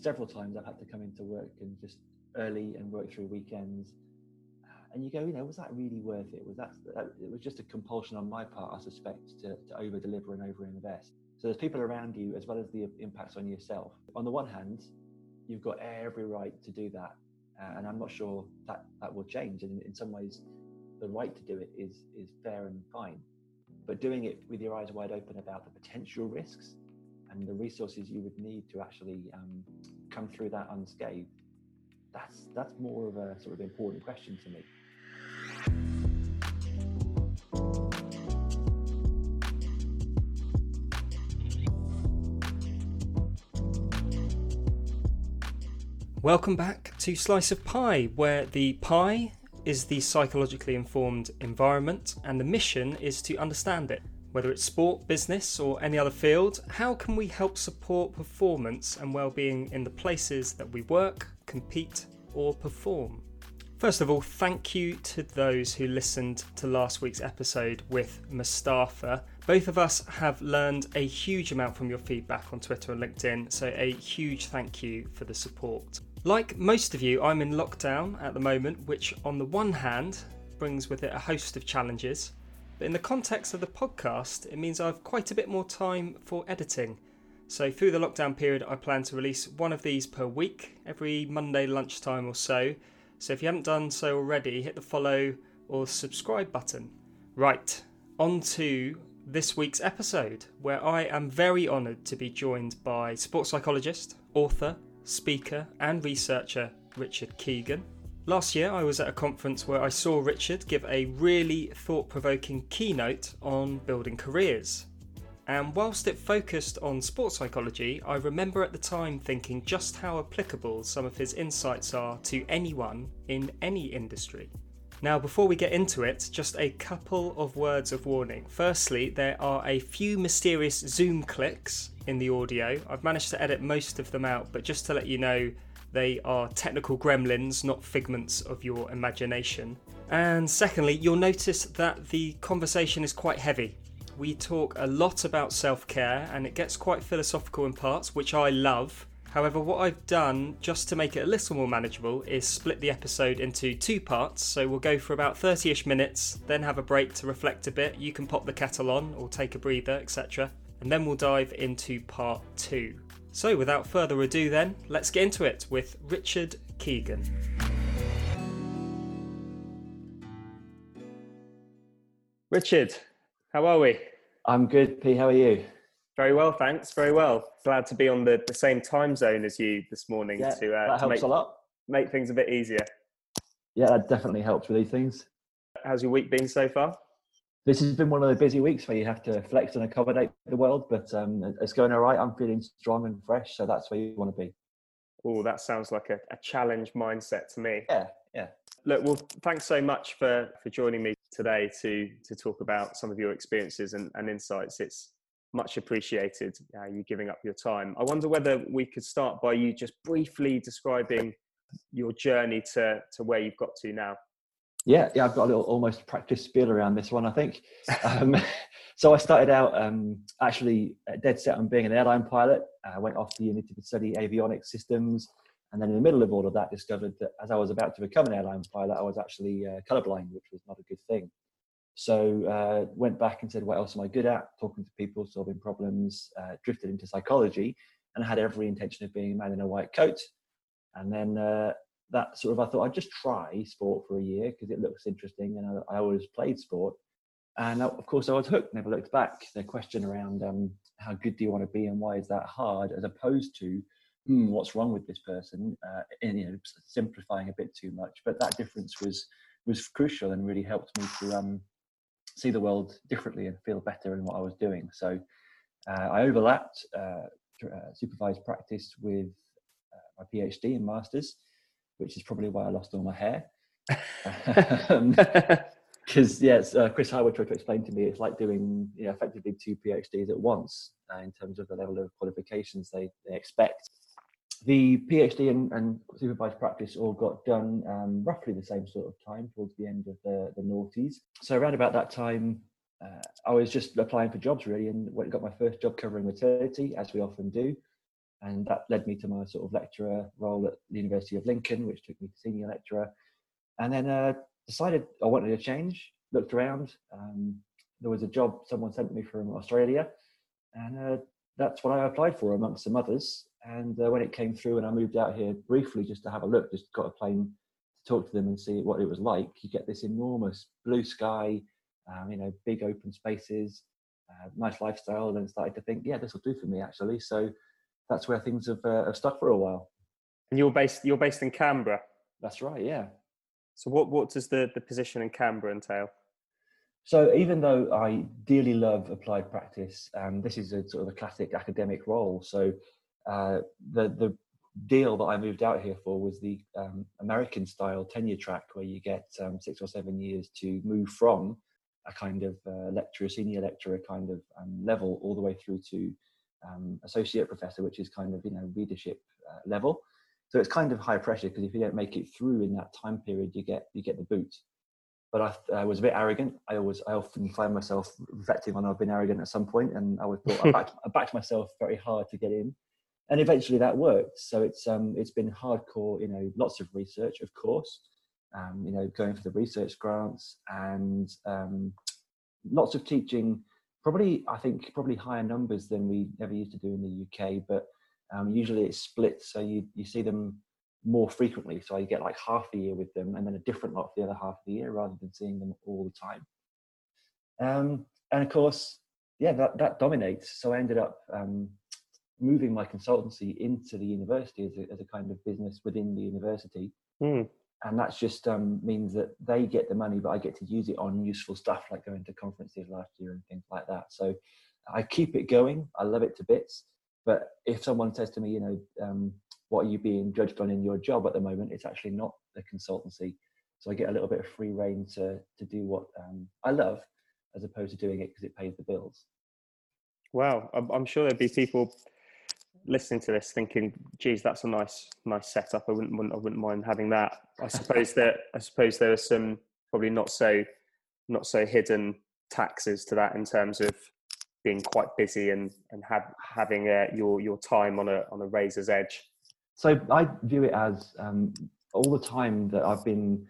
several times I've had to come into work and just early and work through weekends. And you go, you know, was that really worth it? Was that, that it was just a compulsion on my part, I suspect, to, to over deliver and over invest. So there's people around you as well as the impacts on yourself. On the one hand, you've got every right to do that. Uh, and I'm not sure that that will change. And in some ways, the right to do it is is fair and fine. But doing it with your eyes wide open about the potential risks and the resources you would need to actually um, come through that unscathed, that's that's more of a sort of important question to me. Welcome back to Slice of Pie, where the pie is the psychologically informed environment and the mission is to understand it. Whether it's sport, business, or any other field, how can we help support performance and well-being in the places that we work, compete, or perform? First of all, thank you to those who listened to last week's episode with Mustafa. Both of us have learned a huge amount from your feedback on Twitter and LinkedIn, so a huge thank you for the support. Like most of you, I'm in lockdown at the moment, which on the one hand brings with it a host of challenges, but in the context of the podcast, it means I've quite a bit more time for editing. So, through the lockdown period, I plan to release one of these per week, every Monday lunchtime or so. So, if you haven't done so already, hit the follow or subscribe button. Right, on to this week's episode, where I am very honoured to be joined by sports psychologist, author, speaker, and researcher Richard Keegan. Last year, I was at a conference where I saw Richard give a really thought provoking keynote on building careers. And whilst it focused on sports psychology, I remember at the time thinking just how applicable some of his insights are to anyone in any industry. Now, before we get into it, just a couple of words of warning. Firstly, there are a few mysterious Zoom clicks in the audio. I've managed to edit most of them out, but just to let you know, they are technical gremlins, not figments of your imagination. And secondly, you'll notice that the conversation is quite heavy. We talk a lot about self care and it gets quite philosophical in parts, which I love. However, what I've done just to make it a little more manageable is split the episode into two parts. So we'll go for about 30 ish minutes, then have a break to reflect a bit. You can pop the kettle on or take a breather, etc. And then we'll dive into part two. So without further ado, then, let's get into it with Richard Keegan. Richard, how are we? I'm good, P. How are you? Very well, thanks. Very well. Glad to be on the, the same time zone as you this morning yeah, to, uh, that to helps make, a lot. make things a bit easier. Yeah, that definitely helps with these things. How's your week been so far? This has been one of the busy weeks where you have to flex and accommodate the world, but um, it's going all right. I'm feeling strong and fresh, so that's where you want to be. Oh, that sounds like a, a challenge mindset to me. Yeah, yeah. Look, well, thanks so much for for joining me today to to talk about some of your experiences and, and insights. It's much appreciated uh, you giving up your time. I wonder whether we could start by you just briefly describing your journey to to where you've got to now. Yeah, yeah, I've got a little almost practice spiel around this one, I think. Um, so I started out um, actually dead set on being an airline pilot. I went off to uni to study avionics systems, and then in the middle of all of that, discovered that as I was about to become an airline pilot, I was actually uh, colorblind, which was not a good thing. So uh, went back and said, what else am I good at? Talking to people, solving problems. Uh, drifted into psychology, and had every intention of being a man in a white coat. And then uh, that sort of I thought I'd just try sport for a year because it looks interesting, and I, I, always played sport. And of course, I was hooked. Never looked back. The question around um, how good do you want to be, and why is that hard, as opposed to hmm, what's wrong with this person, uh, and you know, simplifying a bit too much. But that difference was was crucial and really helped me to um, see the world differently and feel better in what I was doing. So uh, I overlapped uh, uh supervised practice with uh, my PhD and masters which is probably why I lost all my hair. Because um, yes, uh, Chris Harwood tried to explain to me it's like doing you know effectively two PhDs at once uh, in terms of the level of qualifications they, they expect. The PhD and, and supervised practice all got done um, roughly the same sort of time towards the end of the, the noughties. So around about that time, uh, I was just applying for jobs really, and got my first job covering maternity, as we often do. And that led me to my sort of lecturer role at the University of Lincoln, which took me to senior lecturer, and then uh, decided I wanted to change. Looked around. Um, there was a job someone sent me from Australia, and uh, that's what I applied for amongst some others. And uh, when it came through, and I moved out here briefly just to have a look, just got a plane to talk to them and see what it was like. You get this enormous blue sky, um, you know, big open spaces, uh, nice lifestyle, and then started to think, yeah, this will do for me actually. So that's where things have, uh, have stuck for a while. And you're based you're based in Canberra. That's right. Yeah. So what what does the the position in Canberra entail? So even though I dearly love applied practice, um, this is a sort of a classic academic role. So uh, the the deal that I moved out here for was the um, American style tenure track, where you get um, six or seven years to move from a kind of uh, lecturer, senior lecturer kind of um, level, all the way through to um, associate professor, which is kind of you know readership uh, level. So it's kind of high pressure because if you don't make it through in that time period, you get you get the boot but I, I, was a bit arrogant. I always, I often find myself reflecting on I've been arrogant at some point, and I was thought I backed, I backed myself very hard to get in, and eventually that worked. So it's um, it's been hardcore, you know, lots of research, of course, um, you know, going for the research grants and um, lots of teaching. Probably, I think probably higher numbers than we ever used to do in the UK, but um, usually it's split. So you you see them more frequently. So you get like half the year with them and then a different lot for the other half of the year rather than seeing them all the time. Um, and of course, yeah, that, that dominates. So I ended up um, moving my consultancy into the university as a, as a kind of business within the university. Mm. And that just um, means that they get the money, but I get to use it on useful stuff like going to conferences last year and things like that. So I keep it going. I love it to bits. But if someone says to me, you know, um, what are you being judged on in your job at the moment it's actually not the consultancy so i get a little bit of free reign to to do what um, i love as opposed to doing it because it pays the bills wow i'm sure there'd be people listening to this thinking geez that's a nice nice setup. I wouldn't, wouldn't i wouldn't mind having that. I suppose that i suppose there are some probably not so not so hidden taxes to that in terms of being quite busy and and have, having uh, your your time on a on a razor's edge. So I view it as um, all the time that I've been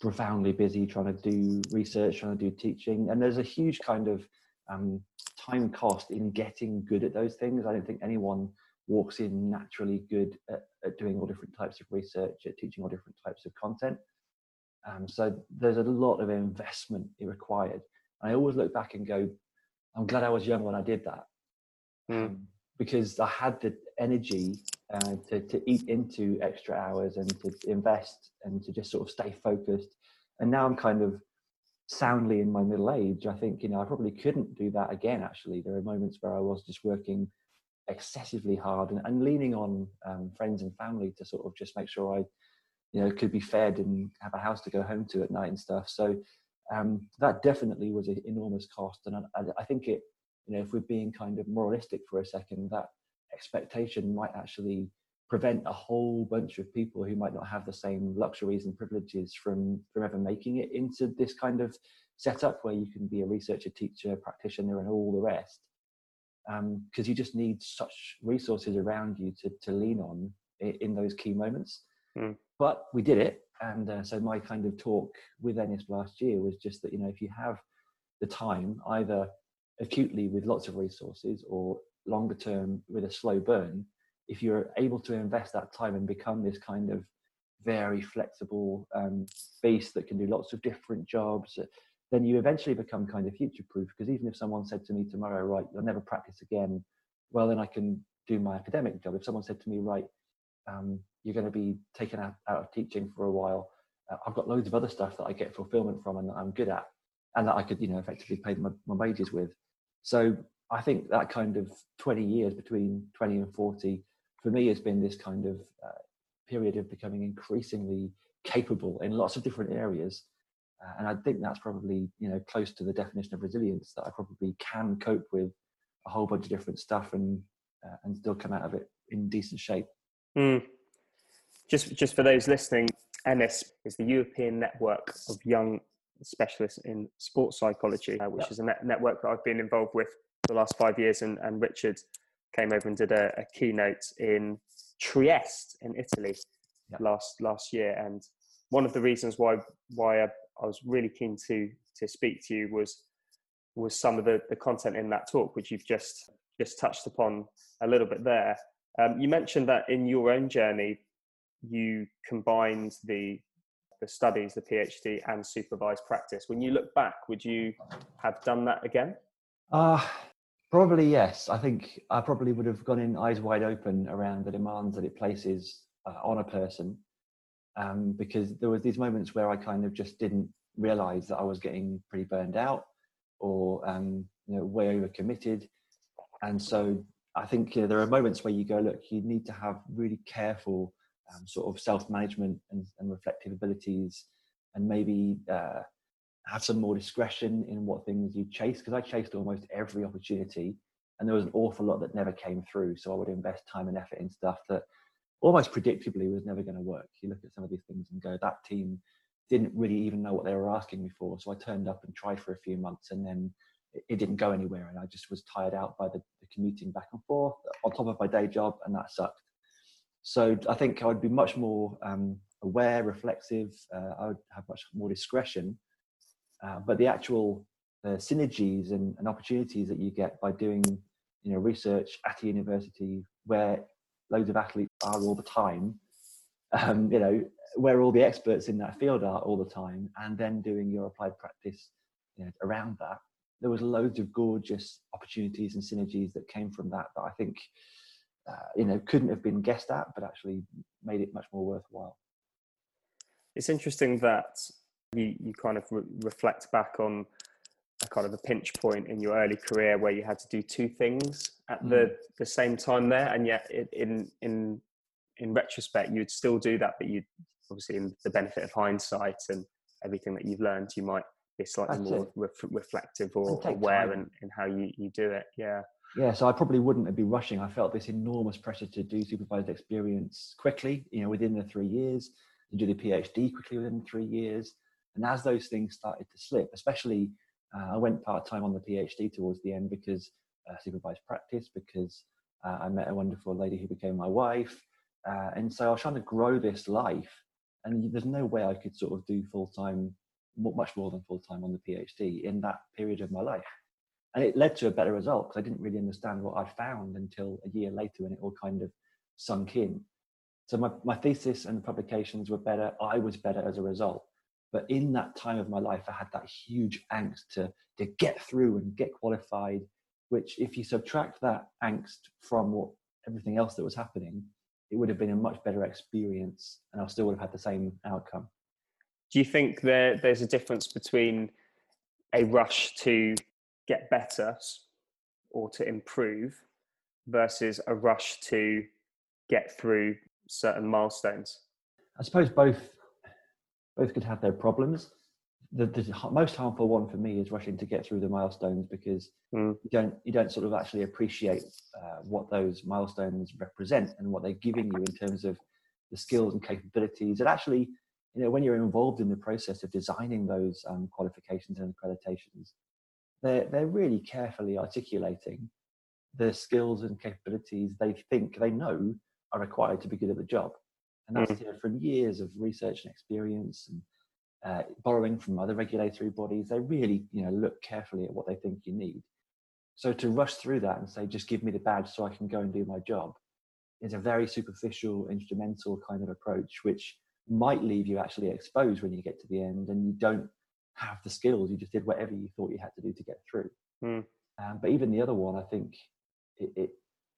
profoundly busy trying to do research, trying to do teaching, and there's a huge kind of um, time cost in getting good at those things. I don't think anyone walks in naturally good at, at doing all different types of research, at teaching all different types of content. Um, so there's a lot of investment required. And I always look back and go, I'm glad I was young when I did that. Mm. Um, because I had the energy uh, to, to eat into extra hours and to invest and to just sort of stay focused. And now I'm kind of soundly in my middle age. I think, you know, I probably couldn't do that again, actually. There are moments where I was just working excessively hard and, and leaning on um, friends and family to sort of just make sure I, you know, could be fed and have a house to go home to at night and stuff. So um, that definitely was an enormous cost. And I, I think it, you know, if we're being kind of moralistic for a second, that expectation might actually prevent a whole bunch of people who might not have the same luxuries and privileges from from ever making it into this kind of setup where you can be a researcher, teacher, practitioner, and all the rest. Because um, you just need such resources around you to to lean on in, in those key moments. Mm. But we did it, and uh, so my kind of talk with Ennis last year was just that you know if you have the time, either acutely with lots of resources or longer term with a slow burn, if you're able to invest that time and become this kind of very flexible um, beast that can do lots of different jobs, then you eventually become kind of future proof. Because even if someone said to me tomorrow, right, you'll never practice again, well, then I can do my academic job. If someone said to me, right, um, you're going to be taken out, out of teaching for a while, uh, I've got loads of other stuff that I get fulfillment from and that I'm good at, and that I could, you know, effectively pay my, my wages with. So I think that kind of 20 years between 20 and 40 for me has been this kind of uh, period of becoming increasingly capable in lots of different areas. Uh, and I think that's probably you know close to the definition of resilience that I probably can cope with a whole bunch of different stuff and uh, and still come out of it in decent shape. Mm. Just just for those listening, Ennis is the European network of young specialists in sports psychology, uh, which yep. is a net- network that I've been involved with for the last five years, and, and Richard came over and did a, a keynote in Trieste in Italy Yep. last last year. And one of the reasons why why I, I was really keen to to speak to you was was some of the, the content in that talk, which you've just just touched upon a little bit there. Um, you mentioned that in your own journey, you combined the the studies, the PhD, and supervised practice. When you look back, would you have done that again? Uh, probably yes. I think I probably would have gone in eyes wide open around the demands that it places uh, on a person um, because there was these moments where I kind of just didn't realize that I was getting pretty burned out or um, you know way over committed. And so I think you know, there are moments where you go, look, you need to have really careful um, sort of self-management and, and reflective abilities and maybe uh, have some more discretion in what things you chase because I chased almost every opportunity and there was an awful lot that never came through. So I would invest time and effort in stuff that almost predictably was never going to work. You look at some of these things and go, that team didn't really even know what they were asking me for. So I turned up and tried for a few months and then it, didn't go anywhere. And I just was tired out by the, the commuting back and forth on top of my day job and that sucked. So I think I would be much more um, aware, reflexive. Uh, I would have much more discretion. Uh, but the actual uh, synergies and, and, opportunities that you get by doing, you know, research at a university where loads of athletes are all the time, um, you know, where all the experts in that field are all the time, and then doing your applied practice you know, around that. There was loads of gorgeous opportunities and synergies that came from that that I think uh, you know couldn't have been guessed at, but actually made it much more worthwhile. It's interesting that you you kind of re- reflect back on a kind of a pinch point in your early career where you had to do two things at mm. the the same time there, and yet it, in in in retrospect you'd still do that, but you obviously in the benefit of hindsight and everything that you've learned, you might be slightly That's more re- reflective or aware in, in how you, you do it. Yeah. Yeah, so I probably wouldn't be rushing. I felt this enormous pressure to do supervised experience quickly, you know, within the three years, to do the PhD quickly within three years. And as those things started to slip, especially I went part time on the PhD towards the end because uh, supervised practice, because uh, I met a wonderful lady who became my wife. Uh, and so I was trying to grow this life. And there's no way I could sort of do full time, much more than full time on the PhD in that period of my life and it led to a better result because I didn't really understand what I'd found until a year later when it all kind of sunk in. So my, my thesis and publications were better. I was better as a result. But in that time of my life, I had that huge angst to, to get through and get qualified, which if you subtract that angst from what everything else that was happening, it would have been a much better experience and I still would have had the same outcome. Do you think there, there's a difference between a rush to get better or to improve versus a rush to get through certain milestones? I suppose both both could have their problems. The, the most harmful one for me is rushing to get through the milestones because mm. you don't you don't sort of actually appreciate uh, what those milestones represent and what they're giving you in terms of the skills and capabilities. And actually, you know, when you're involved in the process of designing those um, qualifications and accreditations, they're, they're really carefully articulating the skills and capabilities they think they know are required to be good at the job. And that's mm. you know, from years of research and experience and uh, borrowing from other regulatory bodies. They really you know, look carefully at what they think you need. So to rush through that and say, just give me the badge so I can go and do my job is a very superficial, instrumental kind of approach, which might leave you actually exposed when you get to the end and you don't have the skills. You just did whatever you thought you had to do to get through. Mm. Um, but even the other one, I think, it, it,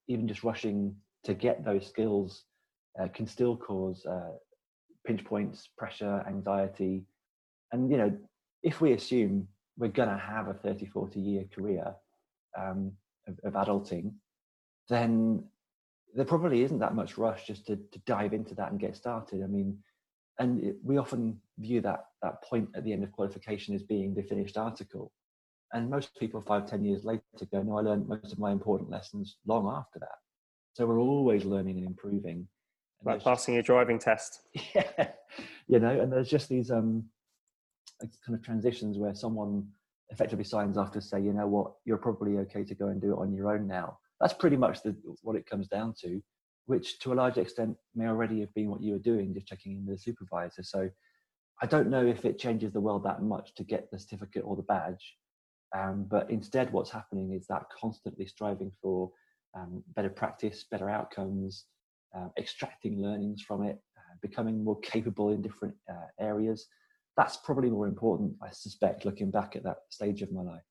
even just rushing to get those skills uh, can still cause uh, pinch points, pressure, anxiety. And, you know, if we assume we're going to have a 30, 40 year career um, of, of, adulting, then there probably isn't that much rush just to, to dive into that and get started. I mean, and it, we often view that that point at the end of qualification as being the finished article and most people five ten years later go no i learned most of my important lessons long after that so we're always learning and improving and like passing just, a driving test yeah you know and there's just these um kind of transitions where someone effectively signs off to say you know what you're probably okay to go and do it on your own now that's pretty much the, what it comes down to, which to a large extent may already have been what you were doing, just checking in with the supervisor. So I don't know if it changes the world that much to get the certificate or the badge. Um, but instead, what's happening is that constantly striving for um, better practice, better outcomes, uh, extracting learnings from it, uh, becoming more capable in different uh, areas. That's probably more important, I suspect, looking back at that stage of my life.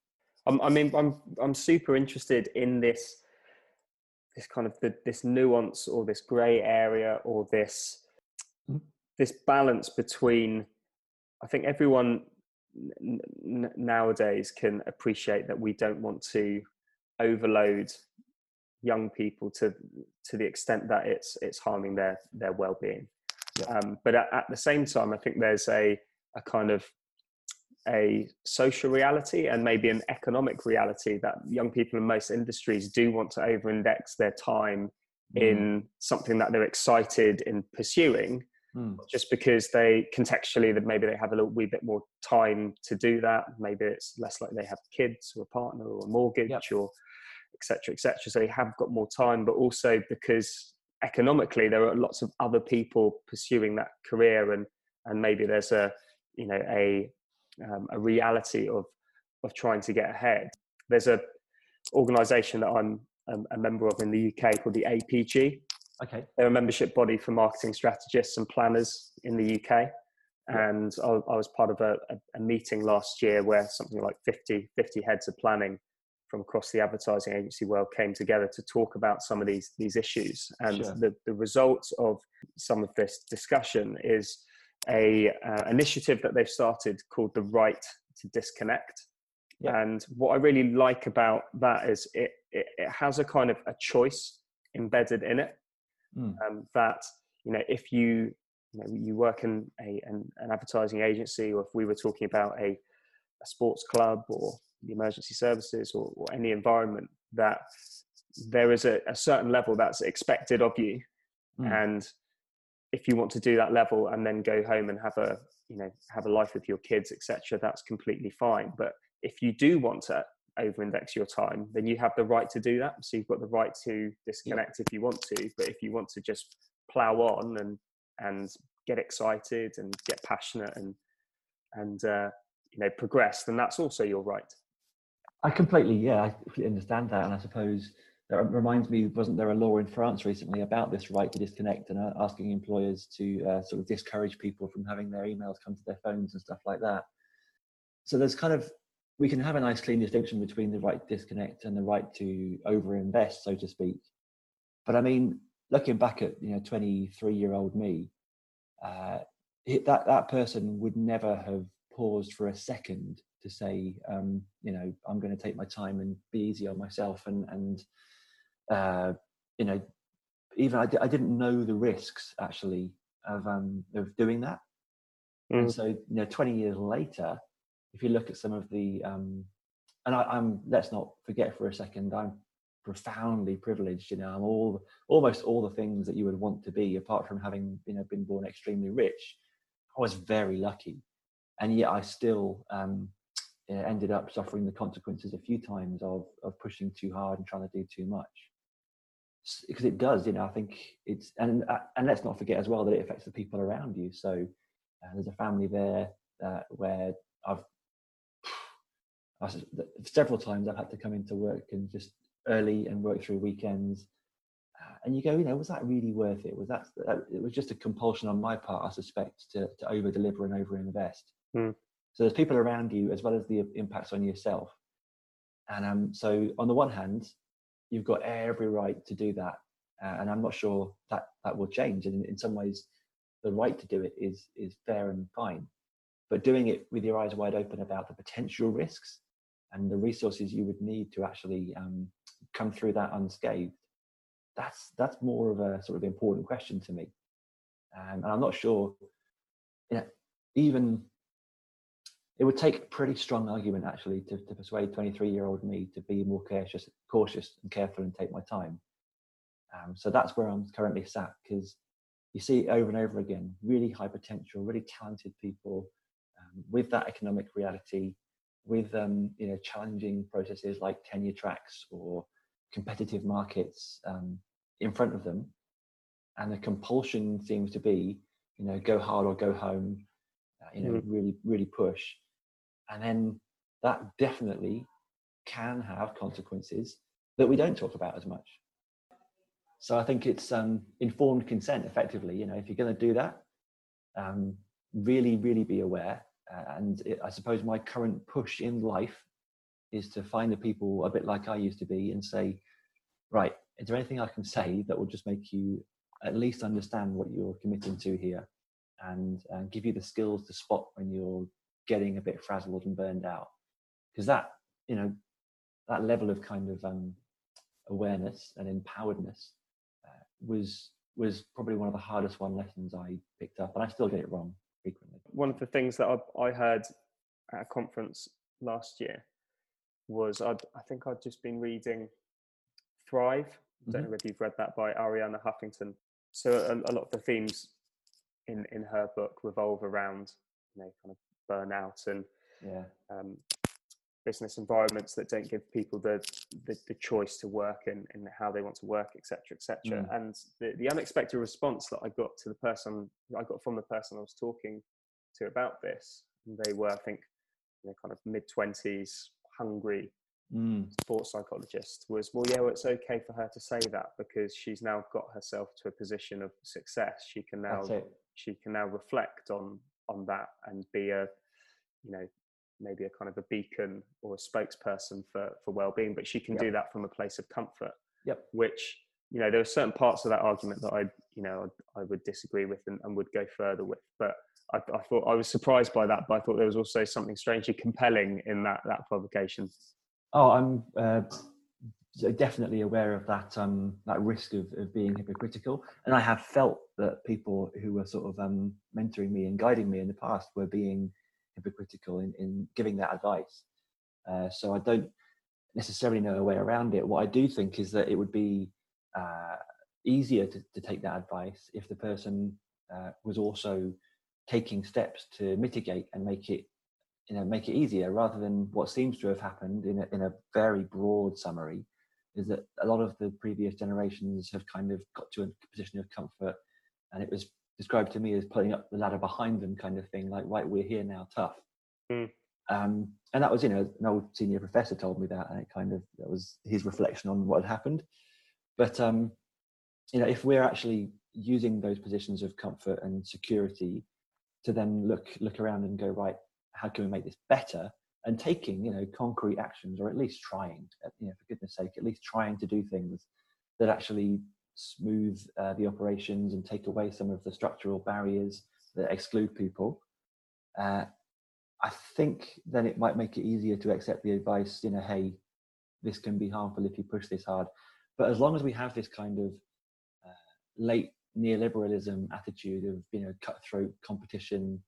I mean, I'm I'm super interested in this this kind of the, this nuance or this grey area or this mm. this balance between. I think everyone n- nowadays can appreciate that we don't want to overload young people to to the extent that it's it's harming their their well-being yeah. um, but at, at, the same time i think there's a a kind of a social reality and maybe an economic reality that young people in most industries do want to over-index their time mm. in something that they're excited in pursuing mm. just because they contextually that maybe they have a little wee bit more time to do that maybe it's less like they have kids or a partner or a mortgage yep. or etc etc so they have got more time but also because economically there are lots of other people pursuing that career and and maybe there's a you know a um, a reality of of trying to get ahead there's a organization that i'm um, a member of in the uk called the apg Okay. They're a membership body for marketing strategists and planners in the UK. And I, I was part of a, a, a, meeting last year where something like 50, 50 heads of planning from across the advertising agency world came together to talk about some of these, these issues. And sure. the, the result of some of this discussion is a uh, initiative that they've started called the right to disconnect. And what I really like about that is it, it, it has a kind of a choice embedded in it mm. um, that you know if you you, know, you work in a an, an, advertising agency or if we were talking about a, a sports club or the emergency services or, or any environment that there is a, a, certain level that's expected of you mm. and if you want to do that level and then go home and have a you know have a life with your kids etc that's completely fine but if you do want to over index your time, then you have the right to do that. So you've got the right to disconnect yeah. if you want to. But if you want to just plow on and and get excited and get passionate and and uh, you know progress, then that's also your right. I completely, yeah, I completely understand that, and I suppose that reminds me, wasn't there a law in France recently about this right to disconnect and uh, asking employers to uh, sort of discourage people from having their emails come to their phones and stuff like that? So there's kind of we can have a nice clean distinction between the right to disconnect and the right to overinvest, so to speak. But I mean, looking back at you know 23 year old me, uh, that that person would never have paused for a second to say, um, you know, I'm going to take my time and be easy on myself, and and uh, you know, even I, I didn't know the risks actually of um, of doing that. Mm. And so, you know, 20 years later, if you look at some of the um, and I, am let's not forget for a second i'm profoundly privileged you know i'm all almost all the things that you would want to be apart from having you know been born extremely rich i was very lucky and yet i still um, ended up suffering the consequences a few times of of pushing too hard and trying to do too much because it does you know i think it's and uh, and let's not forget as well that it affects the people around you so uh, there's a family there uh, where I've several times I've had to come into work and just early and work through weekends. Uh, and you go, you know, was that really worth it? Was that, that it was just a compulsion on my part, I suspect, to, to over deliver and over invest. Mm. So there's people around you as well as the impacts on yourself. And um, so on the one hand, you've got every right to do that. Uh, and I'm not sure that that will change. And in, in some ways, the right to do it is is fair and fine. But doing it with your eyes wide open about the potential risks and the resources you would need to actually um, come through that unscathed that's that's more of a sort of important question to me um, and i'm not sure you know, even it would take a pretty strong argument actually to, to persuade 23 year old me to be more cautious cautious and careful and take my time. Um, so that's where i'm currently sat because you see over and over again really high potential really talented people um, with that economic reality with um, you know challenging processes like tenure tracks or competitive markets um, in front of them, and the compulsion seems to be, you know, go hard or go home, uh, you know, mm. really really push, and then that definitely can have consequences that we don't talk about as much. So I think it's um, informed consent, effectively. You know, if you're going to do that, um, really, really be aware. Uh, and it, I suppose my current push in life is to find the people a bit like I used to be and say, right, is there anything I can say that will just make you at least understand what you're committing to here and, and give you the skills to spot when you're getting a bit frazzled and burned out? Because that, you know, that level of kind of um, awareness and empoweredness uh, was was probably one of the hardest one lessons I picked up, and I still get it wrong frequently. One of the things that I, I heard at a conference last year was I'd, I think I'd just been reading Thrive. I don't mm-hmm. know whether you've read that by Arianna Huffington. So a, a, lot of the themes in in her book revolve around you know kind of burnout and yeah. um, business environments that don't give people the the, the choice to work and, and how they want to work, etc., etc. Mm. And the, the unexpected response that I got to the person I got from the person I was talking to about this, they were, I think, you know, kind of mid twenties, hungry mm. sports psychologist, was well, yeah, well, it's okay for her to say that because she's now got herself to a position of success. She can now she can now reflect on on that and be a you know maybe a kind of a beacon or a spokesperson for for well-being but she can yep. do that from a place of comfort yep which you know there are certain parts of that argument that i you know i, would disagree with and, and, would go further with but I, I, thought i was surprised by that but i thought there was also something strangely compelling in that that provocation oh i'm uh, definitely aware of that um that risk of, of being hypocritical and i have felt that people who were sort of um mentoring me and guiding me in the past were being hypocritical in, in giving that advice. Uh, so I don't necessarily know a way around it. What I do think is that it would be uh, easier to, to, take that advice if the person uh, was also taking steps to mitigate and make it you know make it easier rather than what seems to have happened in a, in a very broad summary is that a lot of the previous generations have kind of got to a position of comfort and it was described to me as putting up the ladder behind them kind of thing like right we're here now tough. Mm. um, and that was you know an old senior professor told me that and it kind of that was his reflection on what had happened. But um, you know if we're actually using those positions of comfort and security to then look look around and go right how can we make this better and taking you know concrete actions or at least trying you know for goodness sake at least trying to do things that actually smooth uh, the operations and take away some of the structural barriers that exclude people, uh, I think then it might make it easier to accept the advice, you know, hey, this can be harmful if you push this hard. But as long as we have this kind of uh, late neoliberalism attitude of, you know, cutthroat competition,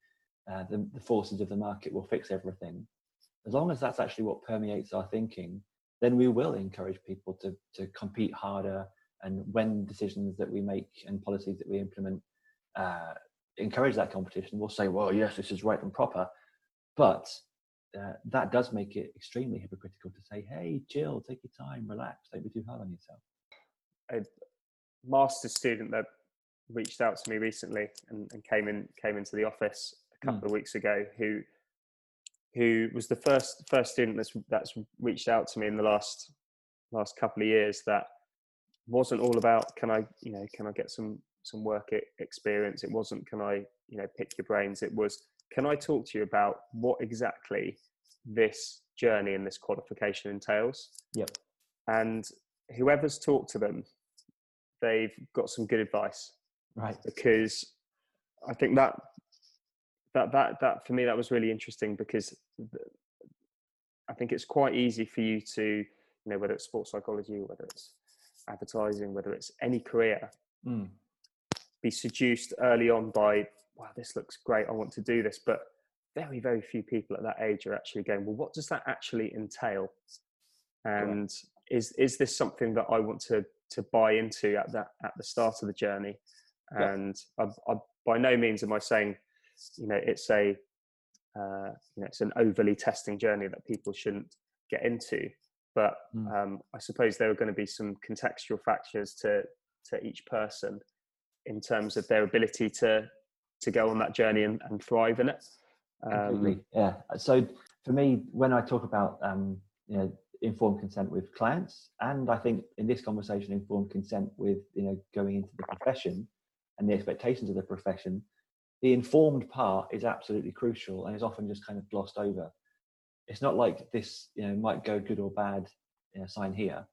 uh, the, the forces of the market will fix everything. As long as that's actually what permeates our thinking, then we will encourage people to, to compete harder, and when decisions that we make and policies that we implement uh, encourage that competition, we'll say, well, yes, this is right and proper. But uh, that does make it extremely hypocritical to say, hey, chill, take your time, relax, don't be too hard on yourself. A master's student that reached out to me recently and, and came in came into the office a couple mm. of weeks ago who who was the first first student that's that's reached out to me in the last last couple of years that wasn't all about can I you know can I get some some work experience. It wasn't can I you know pick your brains. It was can I talk to you about what exactly this journey and this qualification entails. Yep. And whoever's talked to them, they've got some good advice. Right. Because I think that that that that for me that was really interesting because I think it's quite easy for you to you know whether it's sports psychology or whether it's advertising, whether it's any career, mm. be seduced early on by, wow, this looks great, I want to do this. But very, very few people at that age are actually going, well, what does that actually entail? And is is this something that I want to to buy into at that at the start of the journey? And I, I, by no means am I saying, you know, it's a uh, you know, it's an overly testing journey that people shouldn't get into. but mm. um, I suppose there are going to be some contextual factors to to each person in terms of their ability to to go on that journey and, and thrive in it. Um, yeah. So for me, when I talk about um, you know informed consent with clients, and I think in this conversation, informed consent with you know going into the profession and the expectations of the profession, the informed part is absolutely crucial and is often just kind of glossed over. It's not like this you know might go good or bad you know, sign here.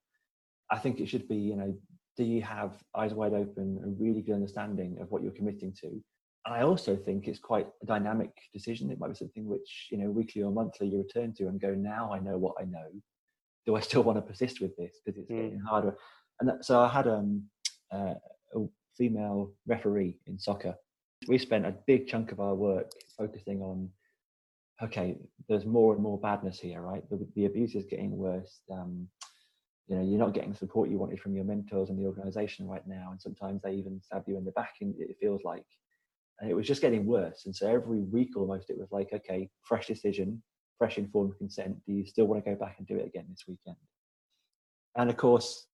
I think it should be you know do you have eyes wide open a really good understanding of what you're committing to And I also think it's quite a dynamic decision. It might be something which, you know, weekly or monthly you return to and go, now I know what I know. Do I still want to persist with this? Because it's mm. getting harder. And that, so I had um, uh, a female referee in soccer. We spent a big chunk of our work focusing on, okay, there's more and more badness here, right? The, the abuse is getting worse. Um, you know, you're not getting the support you wanted from your mentors and the organization right now. And sometimes they even stab you in the back, and it feels like and it was just getting worse. And so every week almost it was like, okay, fresh decision, fresh informed consent. Do you still want to go back and do it again this weekend? And of course,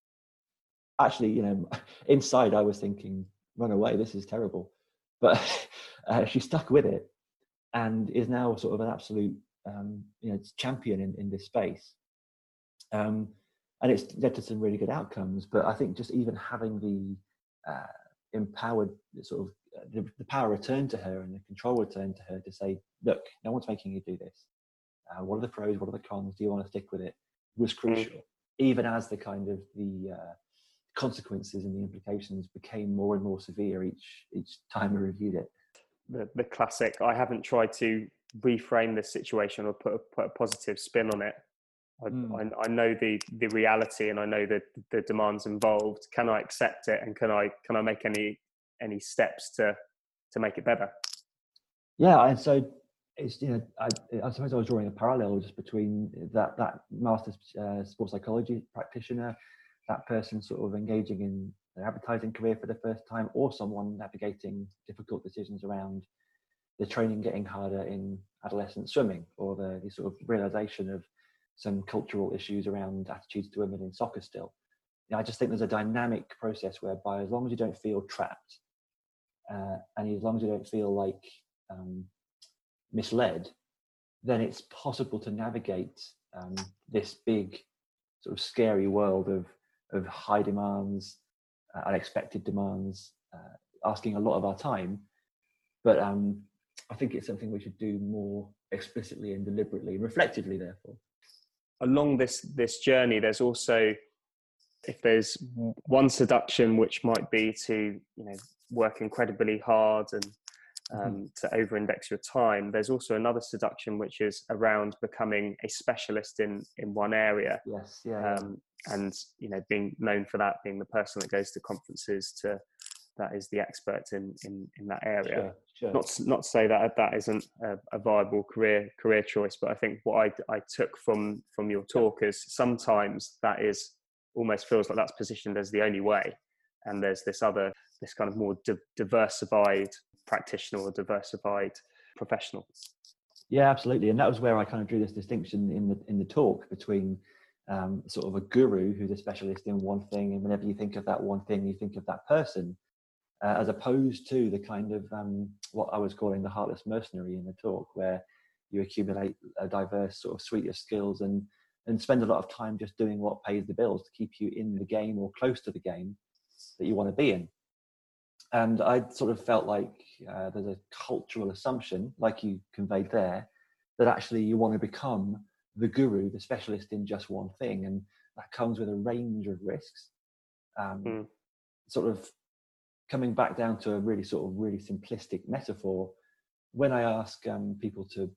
actually, you know, inside I was thinking, run away, this is terrible. But uh, she stuck with it and is now sort of an absolute, um, you know, champion in, in this space. Um, and it's led to some really good outcomes. But I think just even having the uh, empowered sort of the, the, power returned to her and the control returned to her to say, look, no one's making you do this. Uh, what are the pros? What are the cons? Do you want to stick with it? Was mm. crucial, even as the kind of the uh, consequences and the implications became more and more severe each each time we reviewed it. The, the classic. I haven't tried to reframe this situation or put a, put a positive spin on it. I, mm. I, I, know the the reality and I know the the demands involved. Can I accept it and can I can I make any any steps to to make it better? Yeah, and so it's you know I, I suppose I was drawing a parallel just between that that master's uh, sports psychology practitioner, that person sort of engaging in their advertising career for the first time, or someone navigating difficult decisions around the training getting harder in adolescent swimming, or the, the sort of realization of some cultural issues around attitudes to women in soccer still. You know, I just think there's a dynamic process whereby as long as you don't feel trapped uh, and as long as you don't feel like um, misled, then it's possible to navigate um, this big, sort of scary world of of high demands, uh, unexpected demands, uh, asking a lot of our time. But um, I think it's something we should do more explicitly and deliberately, reflectively, therefore. Along this this journey, there's also if there's one seduction which might be to you know work incredibly hard and. Um, mm-hmm. to over-index your time. There's also another seduction which is around becoming a specialist in in one area. Yes, yeah, um, and you know being known for that, being the person that goes to conferences to that is the expert in in, in that area. Sure, sure. Not not to say that that isn't a, a, viable career career choice, but I think what I I took from from your talk is sometimes that is almost feels like that's positioned as the only way and there's this other this kind of more di- diversified practitioner or diversified professional yeah absolutely and that was where i kind of drew this distinction in the in the talk between um, sort of a guru who's a specialist in one thing and whenever you think of that one thing you think of that person uh, as opposed to the kind of um, what i was calling the heartless mercenary in the talk where you accumulate a diverse sort of suite of skills and and spend a lot of time just doing what pays the bills to keep you in the game or close to the game that you want to be in. And I sort of felt like uh, there's a cultural assumption, like you conveyed there, that actually you want to become the guru, the specialist in just one thing. And that comes with a range of risks. Um, mm. Sort of coming back down to a really sort of really simplistic metaphor, when I ask um, people to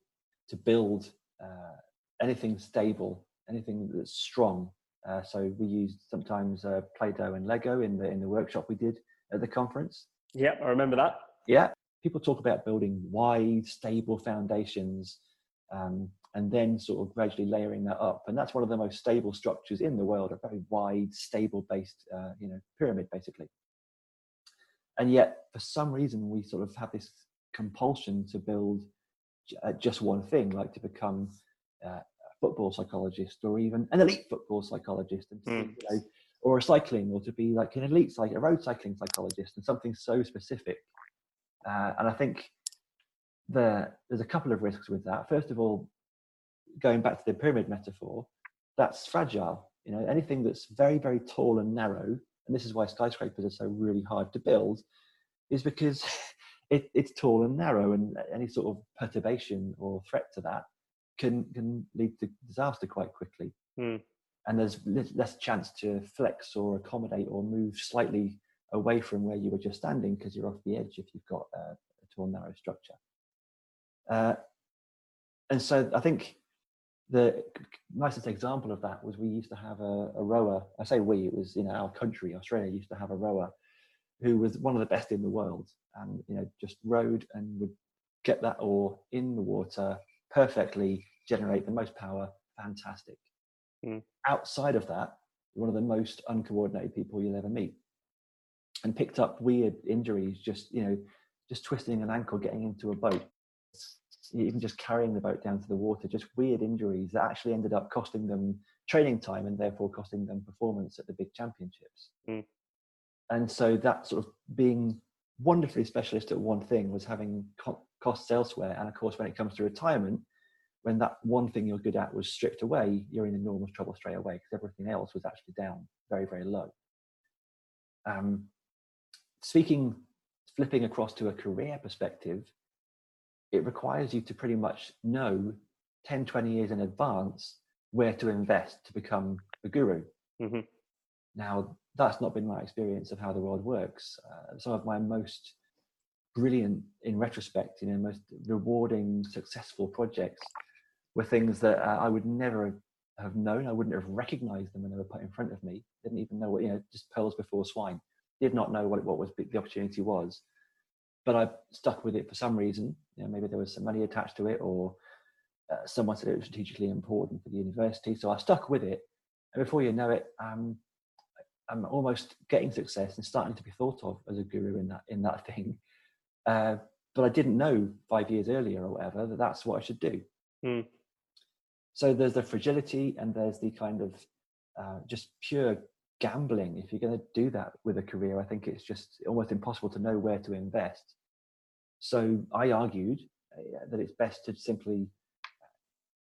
to build uh, anything stable, anything that's strong uh, so we used sometimes uh, Play-Doh and Lego in the in the workshop we did at the conference. Yeah, I remember that. Yeah, people talk about building wide, stable foundations, um, and then sort of gradually layering that up. And that's one of the most stable structures in the world, a very wide, stable based, uh, you know, pyramid basically. And yet, for some reason, we sort of have this compulsion to build uh, just one thing, like to become uh, football psychologist or even an elite football psychologist, and mm. you know, or a cycling, or to be like an elite like a road cycling psychologist, and something so specific. Uh, and I think the, there's a couple of risks with that. First of all, going back to the pyramid metaphor, that's fragile. You know, anything that's very, very tall and narrow, and this is why skyscrapers are so really hard to build, is because it, it's tall and narrow, and any sort of perturbation or threat to that can can lead to disaster quite quickly. Mm. And there's less chance to flex or accommodate or move slightly away from where you were just standing because you're off the edge if you've got a, a tall, narrow structure. Uh, and so I think the nicest example of that was we used to have a, a rower. I say we, it was in our country, Australia, used to have a rower who was one of the best in the world, and you know just rode and would get that oar in the water perfectly, generate the most power. Fantastic. Mm. Outside of that, one of the most uncoordinated people you'll ever meet, and picked up weird injuries just you know just twisting an ankle getting into a boat even just carrying the boat down to the water, just weird injuries that actually ended up costing them training time and therefore costing them performance at the big championships. Mm. And so that sort of being wonderfully specialist at one thing was having co- costs elsewhere. And of course, when it comes to retirement, when that one thing you're good at was stripped away, you're in enormous trouble straight away because everything else was actually down very, very low. Um, speaking, flipping across to a career perspective, it requires you to pretty much know 10, 20 years in advance where to invest to become a guru. Mm-hmm. Now, that's not been my experience of how the world works. Uh, some of my most brilliant, in retrospect, you know, most rewarding, successful projects were things that uh, I would never have known. I wouldn't have recognized them when they were put in front of me. Didn't even know what, you know, just pearls before swine. Did not know what, what was the opportunity was but I stuck with it for some reason. You know, maybe there was some money attached to it, or uh, someone said it was strategically important for the university. So I stuck with it, and before you know it, um, I'm almost getting success and starting to be thought of as a guru in that in that thing. Uh, but I didn't know five years earlier or whatever that that's what I should do. Mm. So there's the fragility, and there's the kind of uh, just pure gambling. If you're going to do that with a career i think it's just almost impossible to know where to invest. So i argued uh, that it's best to simply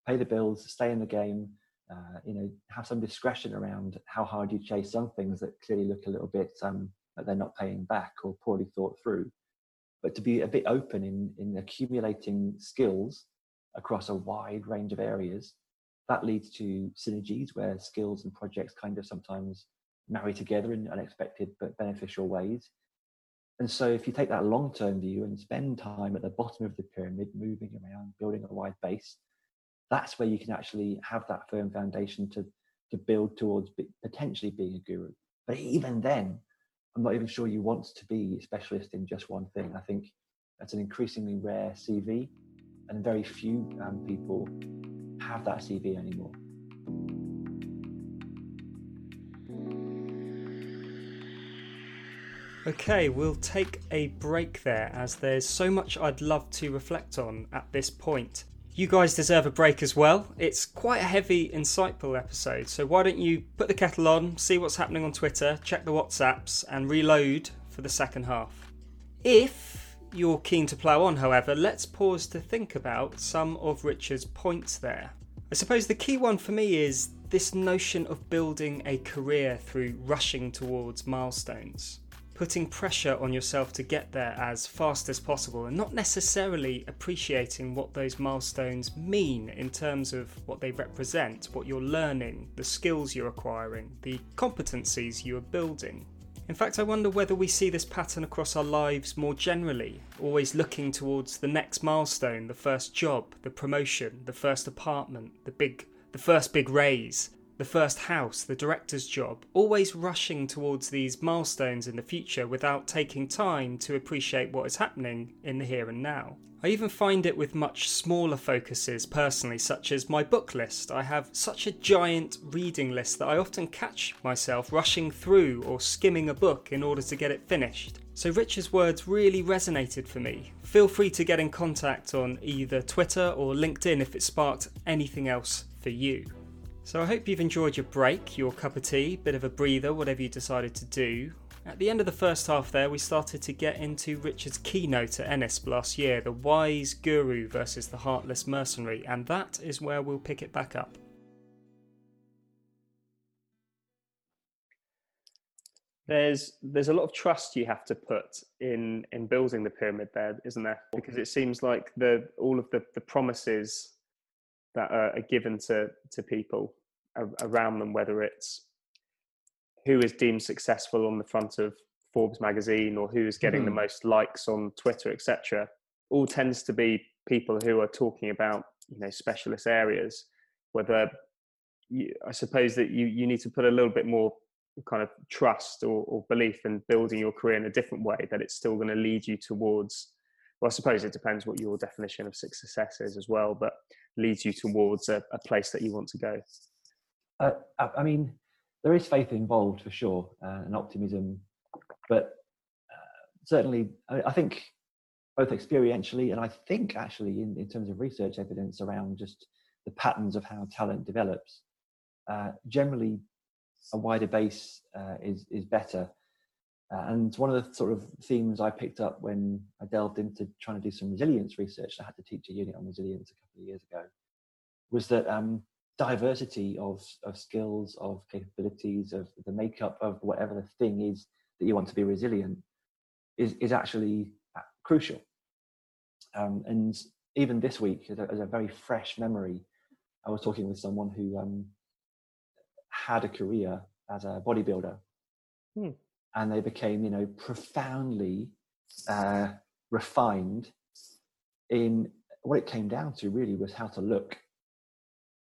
pay the bills stay in the game uh, you know have some discretion around how hard you chase some things that clearly look a little bit um, that they're not paying back or poorly thought through. But to be a bit open in in accumulating skills across a wide range of areas that leads to synergies where skills and projects kind of sometimes marry together in unexpected but beneficial ways. And so, if you take that long term view and spend time at the bottom of the pyramid, moving around, building a wide base, that's where you can actually have that firm foundation to, to build towards potentially being a guru. But even then, I'm not even sure you want to be a specialist in just one thing. I think that's an increasingly rare CV, and very few um, people have that CV anymore. Okay, we'll take a break there as there's so much I'd love to reflect on at this point. You guys deserve a break as well. It's quite a heavy, insightful episode, so why don't you put the kettle on, see what's happening on Twitter, check the WhatsApps, and reload for the second half. If you're keen to plough on, however, let's pause to think about some of Richard's points there. I suppose the key one for me is this notion of building a career through rushing towards milestones putting pressure on yourself to get there as fast as possible and not necessarily appreciating what those milestones mean in terms of what they represent, what you're learning, the skills you're acquiring, the competencies you are building. In fact, I wonder whether we see this pattern across our lives more generally, always looking towards the next milestone, the first job, the promotion, the first apartment, the big the first big raise, the first house, the director's job, always rushing towards these milestones in the future without taking time to appreciate what is happening in the here and now. I even find it with much smaller focuses personally, such as my book list. I have such a giant reading list that I often catch myself rushing through or skimming a book in order to get it finished. So Richard's words really resonated for me. Feel free to get in contact on either Twitter or LinkedIn if it sparked anything else for you. So I hope you've enjoyed your break, your cup of tea, bit of a breather, whatever you decided to do. At the end of the first half, there, we started to get into Richard's keynote at NSP last year the wise guru versus the heartless mercenary, and that is where we'll pick it back up. There's there's a lot of trust you have to put in in building the pyramid there, isn't there? Because it seems like the all of the, the promises that are, given to to people around them, whether it's who is deemed successful on the front of Forbes magazine or who is getting mm. the hmm. most likes on Twitter, etc. All tends to be people who are talking about you know specialist areas. Whether you, I suppose that you you need to put a little bit more kind of trust or, or belief in building your career in a different way that it's still going to lead you towards well, I suppose it depends what your definition of success is as well, but leads you towards a, a place that you want to go. Uh, I mean, there is faith involved for sure uh, and optimism, but uh, certainly I, I, think both experientially and I think actually in, in terms of research evidence around just the patterns of how talent develops, uh, generally a wider base uh, is is better. Uh, and one of the sort of themes I picked up when I delved into trying to do some resilience research, I had to teach a unit on resilience a couple of years ago, was that um, diversity of, of skills, of capabilities, of the makeup of whatever the thing is that you want to be resilient is, is actually uh, crucial. Um, and even this week, as a, as a, very fresh memory, I was talking with someone who um, had a career as a bodybuilder. Hmm. And they became, you know, profoundly uh, refined in what it came down to really was how to look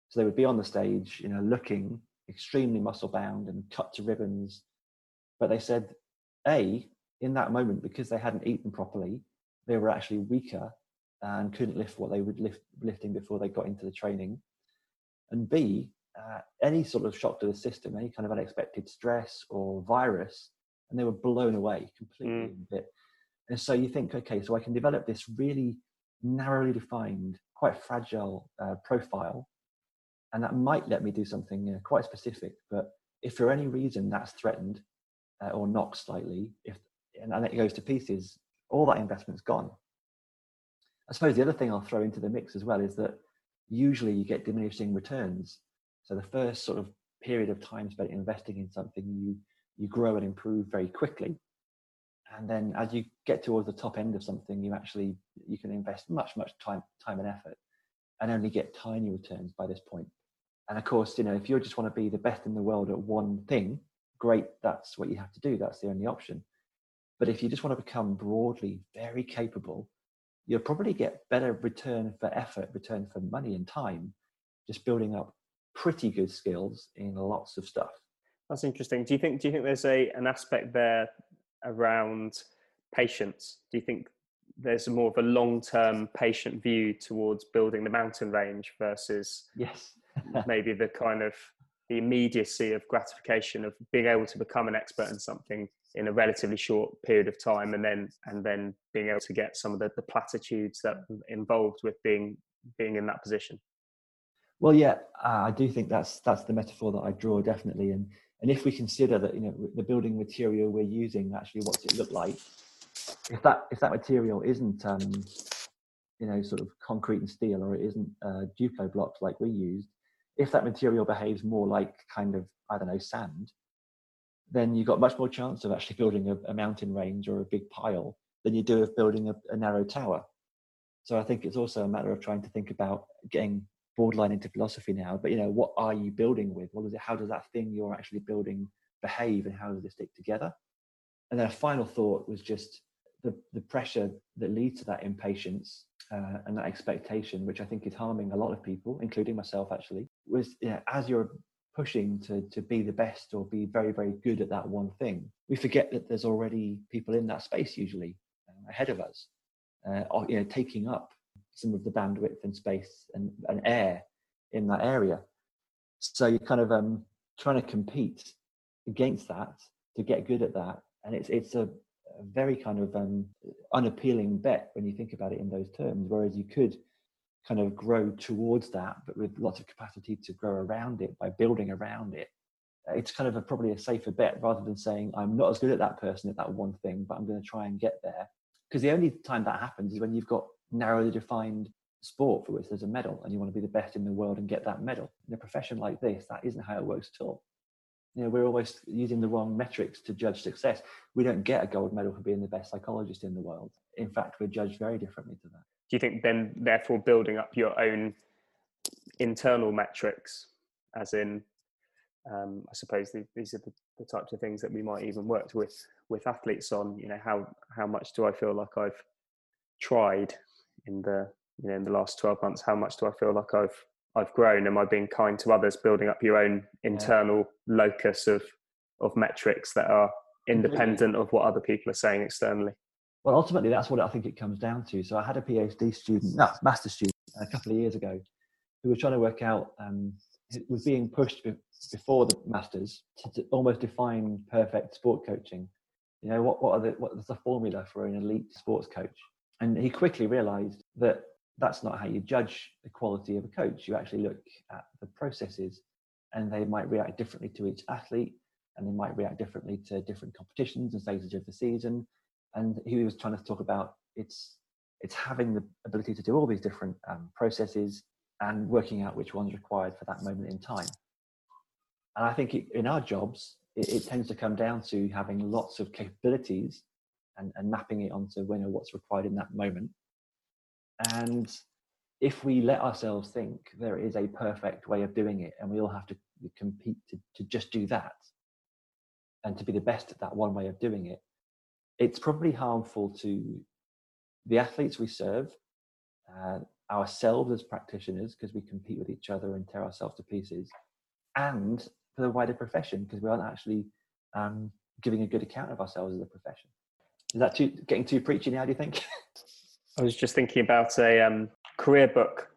so they would be on the stage, you know, looking extremely muscle bound and cut to ribbons. But they said, A, in that moment, because they hadn't eaten properly, they were actually weaker and couldn't lift what they were lift, lifting before they got into the training. And B, uh, any sort of shock to the system, any kind of unexpected stress or virus, and they were blown away completely. Mm. And so you think, okay, so I can develop this really narrowly defined, quite fragile uh, profile and that might let me do something you know, quite specific. But if for any reason that's threatened uh, or knocked slightly, if and, and it goes to pieces, all that investment's gone. I suppose the other thing I'll throw into the mix as well is that usually you get diminishing returns. So the first sort of period of time spent investing in something, you you grow and improve very quickly. And then as you get towards the top end of something, you actually you can invest much, much time time and effort and only get tiny returns by this point. And of course, you know, if you just want to be the best in the world at one thing, great, that's what you have to do. That's the only option. But if you just want to become broadly very capable, you'll probably get better return for effort, return for money and time, just building up pretty good skills in lots of stuff. That's interesting. Do you think do you think there's a an aspect there around patience? Do you think there's more of a long term patient view towards building the mountain range versus yes maybe the kind of the immediacy of gratification of being able to become an expert in something in a relatively short period of time and then and then being able to get some of the, the platitudes that involved with being being in that position well yeah uh, i do think that's that's the metaphor that i draw definitely and and if we consider that you know the building material we're using actually what's it look like if that if that material isn't um you know sort of concrete and steel or it isn't uh, duplo blocks like we used if that material behaves more like kind of I don't know sand, then you've got much more chance of actually building a, a mountain range or a big pile than you do of building a, a, narrow tower. So I think it's also a matter of trying to think about getting borderline into philosophy now. But you know, what are you building with? What is it? How does that thing you're actually building behave, and how does it stick together? And then a final thought was just the the pressure that leads to that impatience uh, and that expectation, which I think is harming a lot of people, including myself actually, was you know, as you're pushing to, to be the best or be very, very good at that one thing, we forget that there's already people in that space usually uh, ahead of us, uh, or, you know, taking up some of the bandwidth and space and, and air in that area. So you're kind of um, trying to compete against that to get good at that. And it's, it's a, very kind of um, unappealing bet when you think about it in those terms. Whereas you could kind of grow towards that, but with lots of capacity to grow around it by building around it. It's kind of a, probably a safer bet rather than saying, I'm not as good at that person at that one thing, but I'm going to try and get there. Because the only time that happens is when you've got narrowly defined sport for which there's a medal and you want to be the best in the world and get that medal. In a profession like this, that isn't how it works at all. You know, we're always using the wrong metrics to judge success. We don't get a gold medal for being the best psychologist in the world. In fact, we're judged very differently to that do you think then therefore building up your own internal metrics as in um, i suppose the, these are the, the, types of things that we might even work with with athletes on you know how how much do i feel like i've tried in the you know in the last 12 months how much do i feel like i've i've grown am i being kind to others building up your own internal yeah. locus of of metrics that are independent of what other people are saying externally well, ultimately, that's what I think it comes down to. So I had a PhD student, no, master student, a couple of years ago, who was trying to work out, um, was being pushed before the masters to, almost define perfect sport coaching. You know, what, what are the, what's the formula for an elite sports coach? And he quickly realized that that's not how you judge the quality of a coach. You actually look at the processes and they might react differently to each athlete and they might react differently to different competitions and stages of the season and he was trying to talk about it's it's having the ability to do all these different um, processes and working out which one's required for that moment in time. And I think in our jobs, it, it, tends to come down to having lots of capabilities and, and mapping it onto when or what's required in that moment. And if we let ourselves think there is a perfect way of doing it and we all have to compete to, to just do that and to be the best at that one way of doing it, it's probably harmful to the athletes we serve, uh, ourselves as practitioners, because we compete with each other and tear ourselves to pieces, and for the wider profession, because we aren't actually um, giving a good account of ourselves as a profession. Is that too, getting too preachy now, do you think? I was just thinking about a um, career book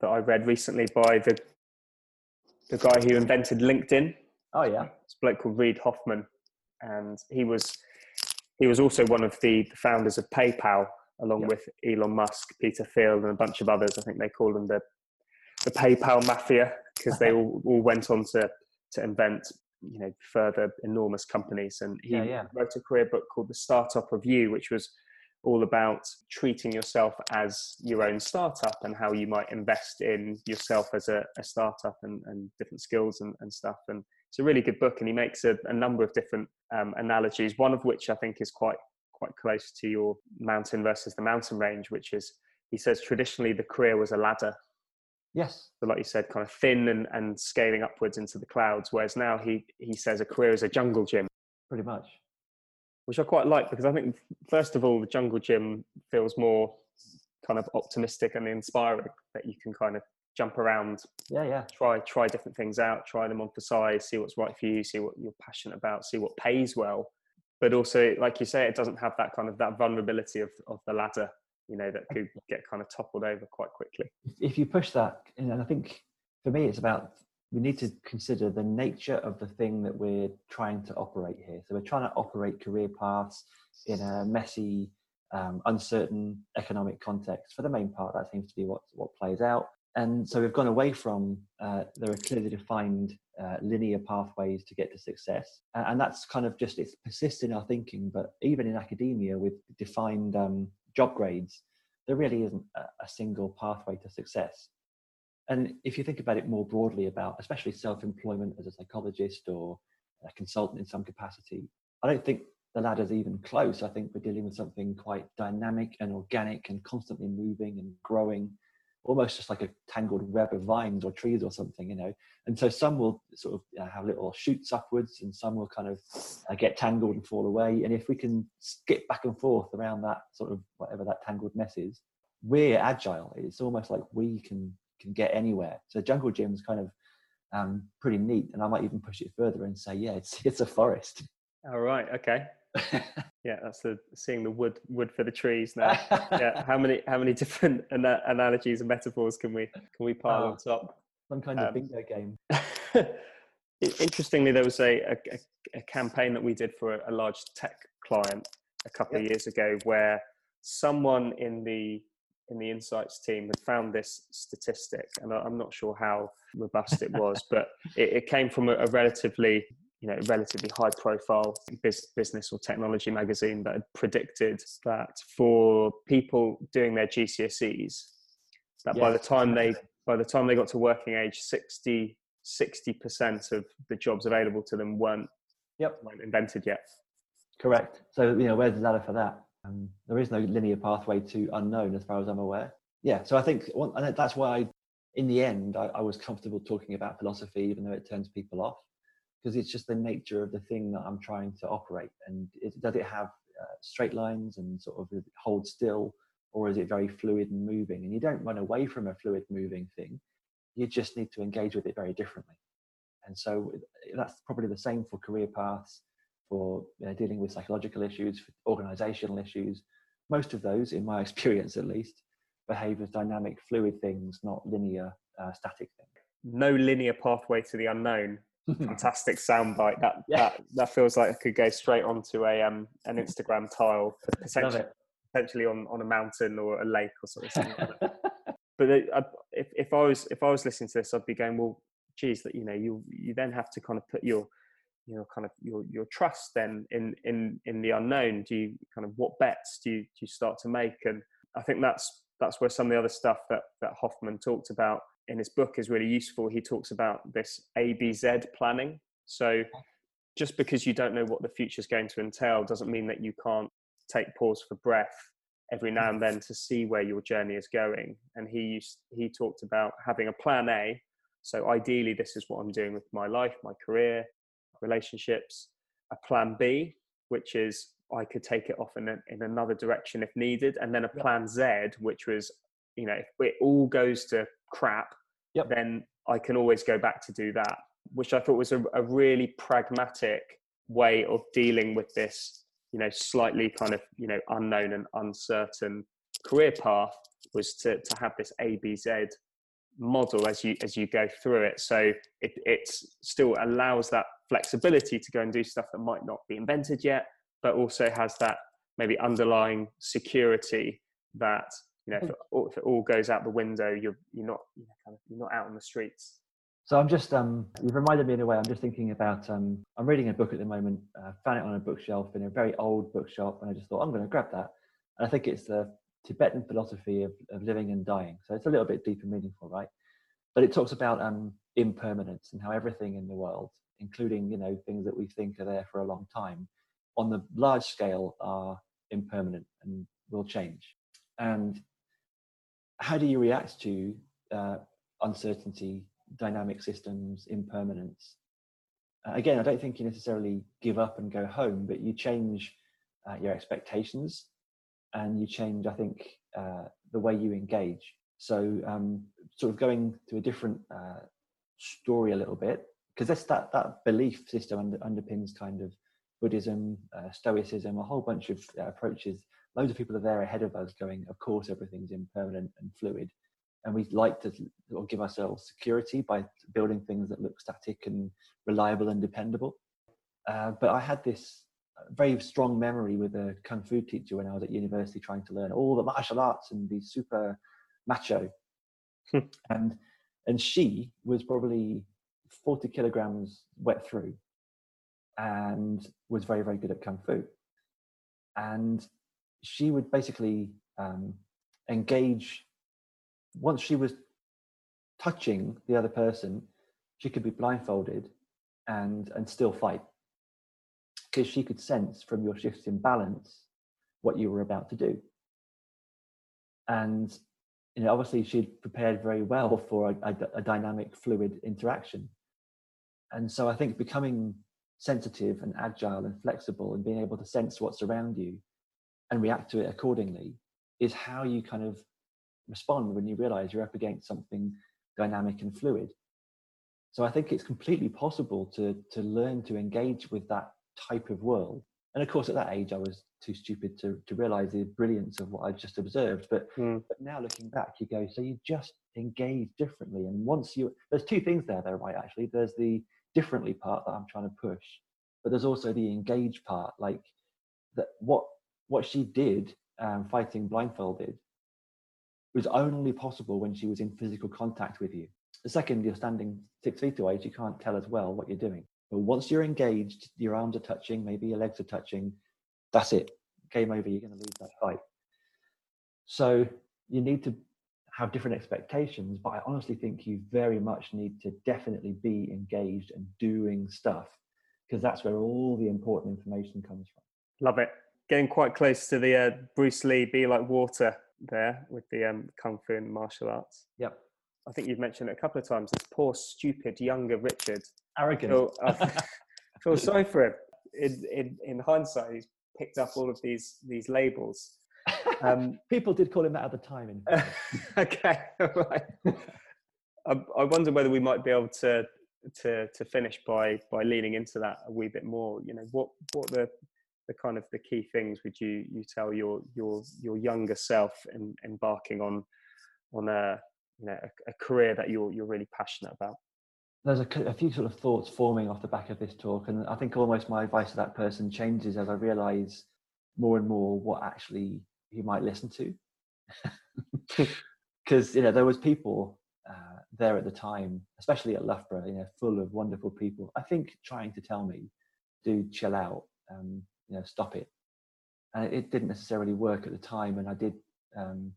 that I read recently by the the guy who invented LinkedIn. Oh yeah, it's a bloke called Reid Hoffman, and he was he was also one of the the founders of PayPal, along with Elon Musk, Peter Thiel, and a bunch of others. I think they call them the the PayPal mafia because they all, all went on to to invent you know further enormous companies. And he yeah, yeah. wrote a career book called The Startup of You, which was all about treating yourself as your own startup and how you might invest in yourself as a, a startup and, and different skills and, and stuff. And it's a really good book, and he makes a, a number of different um, analogies. One of which I think is quite quite close to your mountain versus the mountain range, which is he says traditionally the career was a ladder. Yes. So like you said, kind of thin and, and scaling upwards into the clouds. Whereas now he he says a career is a jungle gym. Pretty much. Which I quite like because I think first of all the jungle gym feels more kind of optimistic and inspiring that you can kind of jump around yeah yeah try try different things out try them on for size see what's right for you see what you're passionate about see what pays well but also like you say it doesn't have that kind of that vulnerability of, of the ladder you know that could get kind of toppled over quite quickly. If you push that and i think for me it's about we need to consider the nature of the thing that we're trying to operate here. So we're trying to operate career paths in a messy um, uncertain economic context. For the main part that seems to be what what plays out. And so we've gone away from uh, there are clearly defined uh, linear pathways to get to success. And that's kind of just it persists in our thinking but even in academia with defined um, job grades there really isn't a, single pathway to success. And if you think about it more broadly about especially self-employment as a psychologist or a consultant in some capacity i don't think the ladder's even close. I think we're dealing with something quite dynamic and organic and constantly moving and growing almost just like a tangled web of vines or trees or something, you know. And so some will sort of uh, have little shoots upwards, and some will kind of uh, get tangled and fall away. And if we can skip back and forth around that sort of whatever that tangled mess is, we're agile. It's almost like we can can get anywhere. So jungle gym is kind of um, pretty neat, and I might even push it further and say, yeah, it's it's a forest. All right. Okay. yeah, that's the seeing the wood wood for the trees now. yeah, how many how many different ana- analogies and metaphors can we can we pile oh, on top? Some kind of um, bingo game. interestingly, there was a, a, a, campaign that we did for a, a large tech client a couple yep. of years ago where someone in the in the insights team had found this statistic, and I'm not sure how robust it was, but it, it came from a, a, relatively you know relatively high profile business or technology magazine that had predicted that for people doing their GCSEs that yes. by the time they by the time they got to working age 60 60% of the jobs available to them weren't yep. weren't invented yet. Correct. So you know where's the ladder for that? Um, there is no linear pathway to unknown as far as i'm aware. Yeah so i think that's why I, in the end I, I was comfortable talking about philosophy even though it turns people off because it's just the nature of the thing that I'm trying to operate. And it, does it have uh, straight lines and sort of hold still, or is it very fluid and moving? And you don't run away from a fluid moving thing. You just need to engage with it very differently. And so that's probably the same for career paths, for you know, dealing with psychological issues, for organizational issues. Most of those, in my experience at least, behave as dynamic, fluid things, not linear, uh, static things. No linear pathway to the unknown fantastic soundbite. That yeah. that that feels like it could go straight onto a um an Instagram tile, potentially, potentially on on a mountain or a lake or something. like but I, if if I was if I was listening to this, I'd be going, well, geez, that you know, you you then have to kind of put your you know kind of your your trust then in in in the unknown. Do you kind of what bets do you do you start to make? And I think that's that's where some of the other stuff that that Hoffman talked about in his book is really useful. He talks about this ABZ planning. So just because you don't know what the future is going to entail doesn't mean that you can't take pause for breath every now and then to see where your journey is going. And he used, he talked about having a plan A. So ideally, this is what I'm doing with my life, my career, relationships. A plan B, which is I could take it off in, a, in another direction if needed, and then a plan Z, which was you know if it all goes to crap yep. then i can always go back to do that which i thought was a, a really pragmatic way of dealing with this you know slightly kind of you know unknown and uncertain career path was to to have this abz model as you as you go through it so it it still allows that flexibility to go and do stuff that might not be invented yet but also has that maybe underlying security that you know if it, all, if it all goes out the window you're you're not you know, kind of you're not out on the streets. So i'm just um you've reminded me in a way i'm just thinking about um i'm reading a book at the moment uh, found it on a bookshelf in a very old bookshop and i just thought i'm going to grab that. And i think it's the tibetan philosophy of, of living and dying. So it's a little bit deep and meaningful right? But it talks about um impermanence and how everything in the world including you know things that we think are there for a long time on the large scale are impermanent and will change. And how do you react to uh, uncertainty, dynamic systems, impermanence? Uh, again, I don't think you necessarily give up and go home, but you change uh, your expectations and you change, I think, uh, the way you engage. So, um, sort of going to a different uh, story a little bit, because that that belief system under, underpins kind of Buddhism, uh, Stoicism, a whole bunch of approaches loads of people are there ahead of us going, of course, everything's impermanent and fluid. And we like to give ourselves security by building things that look static and reliable and dependable. Uh, but I had this very strong memory with a kung fu teacher when I was at university trying to learn all the martial arts and be super macho. Hmm. and and she was probably 40 kilograms wet through and was very, very good at kung fu. And she would basically um, engage once she was touching the other person she could be blindfolded and and still fight. Because she could sense from your shifts in balance what you were about to do. And you know obviously she'd prepared very well for a, a, a dynamic fluid interaction. And so i think becoming sensitive and agile and flexible and being able to sense what's around you and react to it accordingly is how you kind of respond when you realize you're up against something dynamic and fluid. So I think it's completely possible to to learn to engage with that type of world. And of course, at that age, I was too stupid to to realize the brilliance of what I just observed. But mm. but now looking back, you go, so you just engage differently. And once you, there's two things there, though, right? Actually, there's the differently part that I'm trying to push, but there's also the engage part, like that. What what she did um, fighting blindfolded was only possible when she was in physical contact with you. The second you're standing six feet away, she can't tell as well what you're doing. But once you're engaged, your arms are touching, maybe your legs are touching, that's it. Game over, you're going to lose that fight. So you need to have different expectations, but I honestly think you very much need to definitely be engaged and doing stuff because that's where all the important information comes from. Love it. Getting quite close to the uh, Bruce Lee be like water there with the um, kung fu and martial arts. Yep. I think you've mentioned it a couple of times. This poor, stupid, younger Richard. Arrogant. Feel, uh, feel sorry for him. In, in, in hindsight, he's picked up all of these these labels. Um, People did call him that at the time. In okay, right. I, I wonder whether we might be able to to to finish by by leaning into that a wee bit more. You know, what what the the kind of the key things would you you tell your your your younger self in embarking on on a you know a, a career that you're you're really passionate about? There's a, a, few sort of thoughts forming off the back of this talk, and I think almost my advice to that person changes as I realise more and more what actually he might listen to. Because you know there was people uh, there at the time, especially at Loughborough, you know, full of wonderful people. I think trying to tell me, "Dude, chill out," um, you know, stop it. And it didn't necessarily work at the time, and I did um,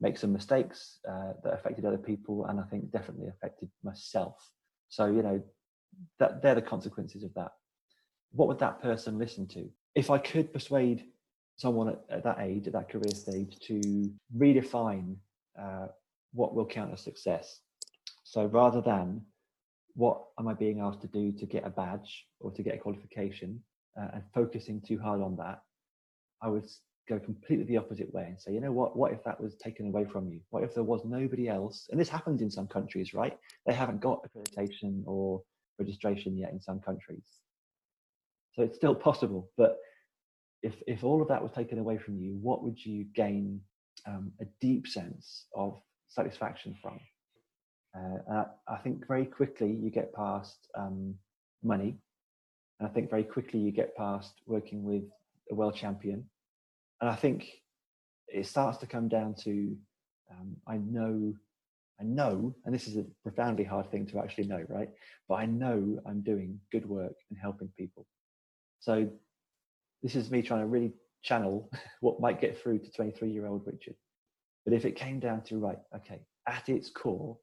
make some mistakes uh, that affected other people, and I think definitely affected myself. So you know, that they're the consequences of that. What would that person listen to? If I could persuade someone at, at that age, at that career stage, to redefine uh, what will count as success. So rather than what am I being asked to do to get a badge or to get a qualification, uh, and focusing too hard on that, I would go completely the opposite way and say, you know what, what if that was taken away from you? What if there was nobody else? And this happens in some countries, right? They haven't got accreditation or registration yet in some countries. So it's still possible. But if, if all of that was taken away from you, what would you gain um, a deep sense of satisfaction from? Uh, I think very quickly you get past um, money and I think very quickly you get past working with a world champion. And I think it starts to come down to um, I know, I know, and this is a profoundly hard thing to actually know, right? But I know I'm doing good work and helping people. So this is me trying to really channel what might get through to 23 year old Richard. But if it came down to, right, okay, at its core,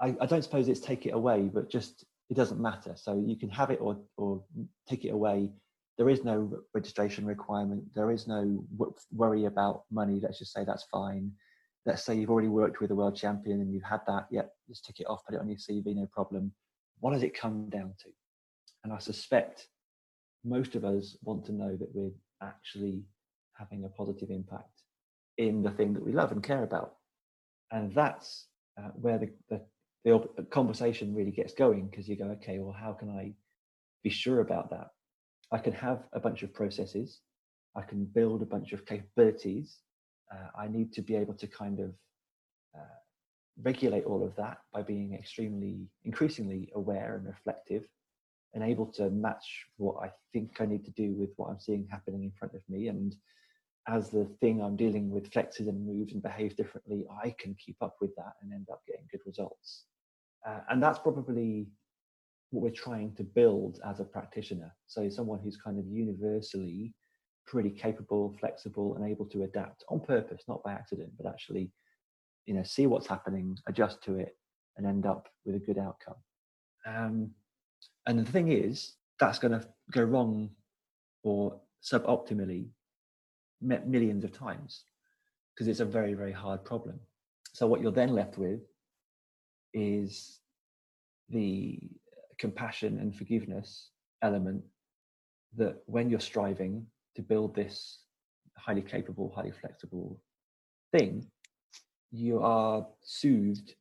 I, I don't suppose it's take it away, but just it doesn't matter. So you can have it or, or take it away. There is no registration requirement. There is no worry about money. Let's just say that's fine. Let's say you've already worked with a world champion and you've had that. Yep, just tick it off, put it on your CV, no problem. What does it come down to? And I suspect most of us want to know that we're actually having a positive impact in the thing that we love and care about. And that's uh, where the, the, the conversation really gets going because you go, okay, well, how can I be sure about that? I can have a bunch of processes, I can build a bunch of capabilities. Uh, I need to be able to kind of uh, regulate all of that by being extremely, increasingly aware and reflective and able to match what I think I need to do with what I'm seeing happening in front of me. And as the thing I'm dealing with flexes and moves and behaves differently, I can keep up with that and end up getting good results. Uh, and that's probably what we're trying to build as a practitioner. So someone who's kind of universally pretty capable, flexible, and able to adapt on purpose, not by accident, but actually, you know, see what's happening, adjust to it, and end up with a good outcome. Um, and the thing is, that's going to go wrong or suboptimally millions of times because it's a very, very hard problem. So what you're then left with is the compassion and forgiveness element that when you're striving to build this highly capable, highly flexible thing, you are soothed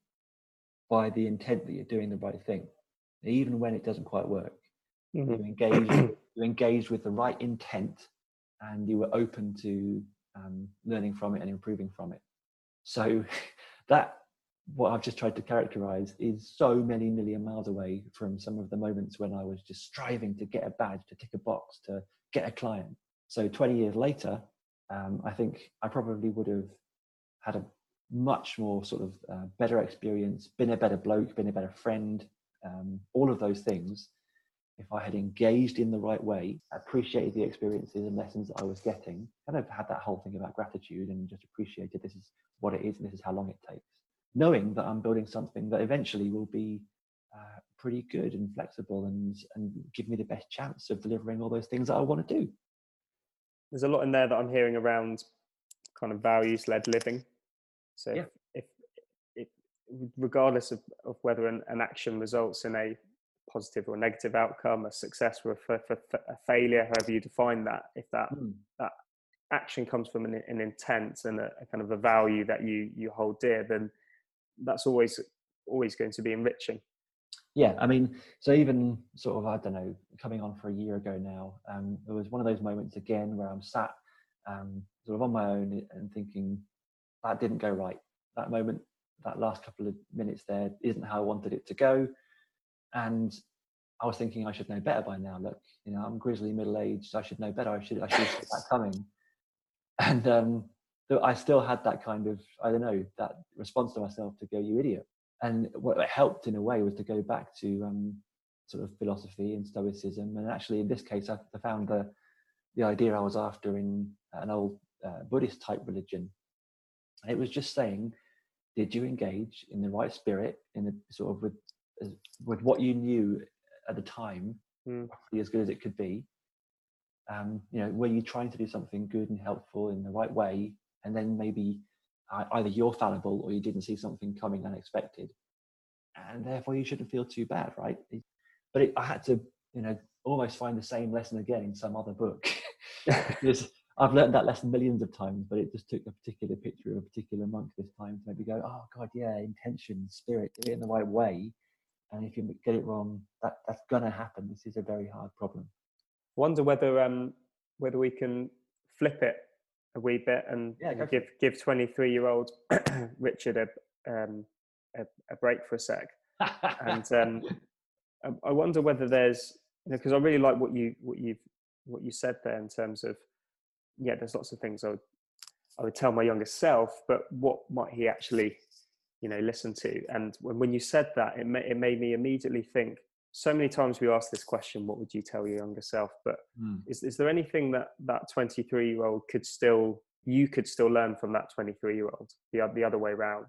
by the intent that you're doing the right thing, even when it doesn't quite work. Mm-hmm. You engage, you engaged with the right intent, and you were open to um, learning from it and improving from it. So that what I've just tried to characterize is so many million miles away from some of the moments when I was just striving to get a badge, to tick a box, to get a client. So 20 years later, um, I think I probably would have had a much more sort of uh, better experience, been a better bloke, been a better friend, um, all of those things. If I had engaged in the right way, appreciated the experiences and lessons that I was getting, kind of had that whole thing about gratitude and just appreciated this is what it is and this is how long it takes, knowing that I'm building something that eventually will be uh, pretty good and flexible and and give me the best chance of delivering all those things that I want to do. There's a lot in there that I'm hearing around kind of values led living. So yeah. if, if, if, regardless of, of whether an, an, action results in a positive or negative outcome, a success or a, a failure, however you define that, if that mm. that action comes from an, an intent and a, a, kind of a value that you you hold dear, then that's always always going to be enriching. Yeah, I mean, so even sort of I don't know, coming on for a year ago now, um, there was one of those moments again where I'm sat um, sort of on my own and thinking that didn't go right. That moment, that last couple of minutes there isn't how I wanted it to go, and I was thinking I should know better by now. Look, you know, I'm grizzly middle aged. I should know better. I should I should see that coming. And um, I still had that kind of I don't know that response to myself to go, you idiot. And what helped in a way was to go back to um, sort of philosophy and stoicism. And actually in this case i, I found the the idea i was after in an old uh, buddhist type religion. And it was just saying did you engage in the right spirit in the sort of with with what you knew at the time mm. as good as it could be? Um, you know were you trying to do something good and helpful in the right way and then maybe either you're fallible or you didn't see something coming unexpected. And therefore you shouldn't feel too bad right? But it, i had to you know almost find the same lesson again in some other book. Because i've learned that lesson millions of times but it just took a particular picture of a particular monk this time to maybe go oh god yeah intention spirit do it in the right way. And if you get it wrong that that's gonna happen. This is a very hard problem. Wonder whether um whether we can flip it a wee bit and yeah, give give 23 year old Richard a, um, a, a break for a sec. and um, I wonder whether there's you know because I really like what you what you've what you said there in terms of yeah there's lots of things I would I would tell my younger self but what might he actually you know listen to and when, when you said that it, it made me immediately think so many times we ask this question what would you tell your younger self? But mm. is, is there anything that that 23 year old could still you could still learn from that 23 year old the, the other way around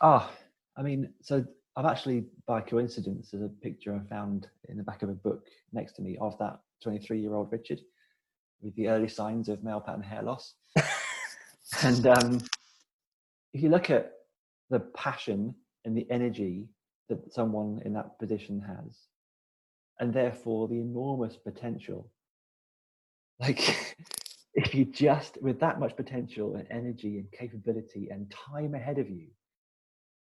ah oh, i mean so i've actually by coincidence there's a picture i found in the back of a book next to me of that 23 year old richard with the early signs of male pattern hair loss. And um, if you look at the passion and the energy that someone in that position has, and therefore the enormous potential. Like, if you just, with that much potential and energy and capability and time ahead of you,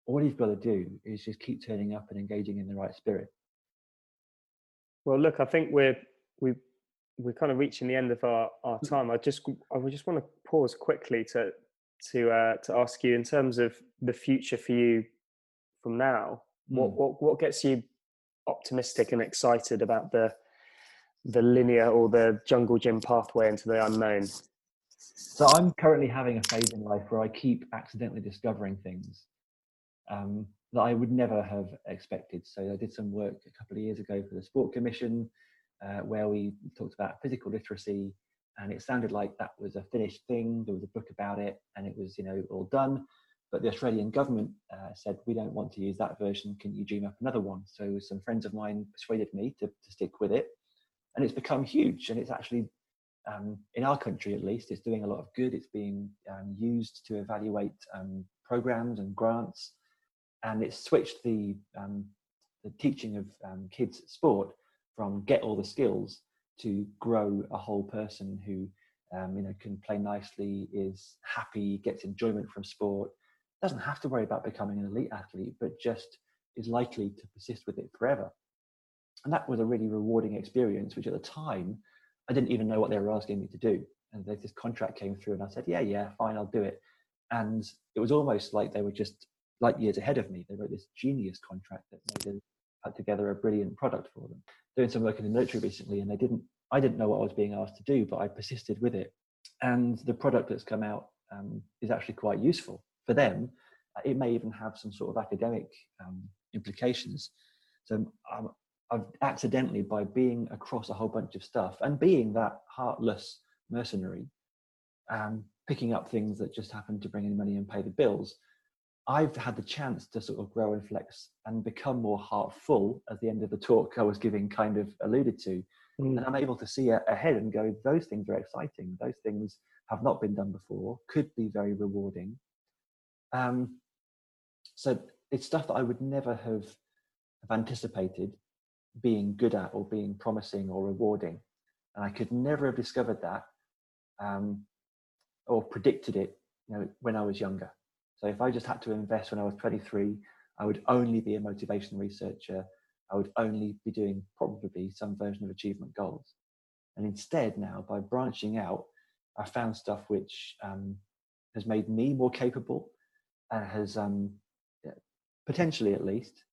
all you've got to do is just keep turning up and engaging in the right spirit. Well, look, I think we're we we're kind of reaching the end of our, our mm. time. I just I would just want to pause quickly to to uh, to ask you in terms of the future for you from now. What, hmm. what what gets you optimistic and excited about the the linear or the jungle gym pathway into the unknown? So I'm currently having a phase in life where I keep accidentally discovering things um, that I would never have expected. So I did some work a couple of years ago for the Sport Commission, uh, where we talked about physical literacy, and it sounded like that was a finished thing. There was a book about it, and it was you know all done. But the Australian government uh, said, we don't want to use that version. Can you dream up another one? So some friends of mine persuaded me to, to stick with it. And it's become huge. And it's actually, um, in our country at least, it's doing a lot of good. It's being um, used to evaluate um, programs and grants. And it's switched the, um, the teaching of um, kids sport from get all the skills to grow a whole person who um, you know can play nicely, is happy, gets enjoyment from sport, doesn't have to worry about becoming an elite athlete, but just is likely to persist with it forever. And that was a really rewarding experience, which at the time I didn't even know what they were asking me to do. And this contract came through, and I said, "Yeah, yeah, fine, I'll do it." And it was almost like they were just like years ahead of me. They wrote this genius contract that made it, put together a brilliant product for them. Doing some work in the military recently, and they didn't. I didn't know what I was being asked to do, but I persisted with it. And the product that's come out um, is actually quite useful for them, it may even have some sort of academic um, implications. So um, I've accidentally, by being across a whole bunch of stuff and being that heartless mercenary, um, picking up things that just happen to bring in money and pay the bills, I've had the chance to sort of grow and flex and become more heartful at the end of the talk I was giving kind of alluded to. Mm. And I'm able to see ahead and go, those things are exciting. Those things have not been done before, could be very rewarding. Um, so it's stuff that I would never have, have anticipated being good at or being promising or rewarding. And I could never have discovered that um, or predicted it you know, when I was younger. So if I just had to invest when I was 23, I would only be a motivation researcher. I would only be doing probably some version of achievement goals. And instead, now by branching out, I found stuff which um, has made me more capable has um, potentially at least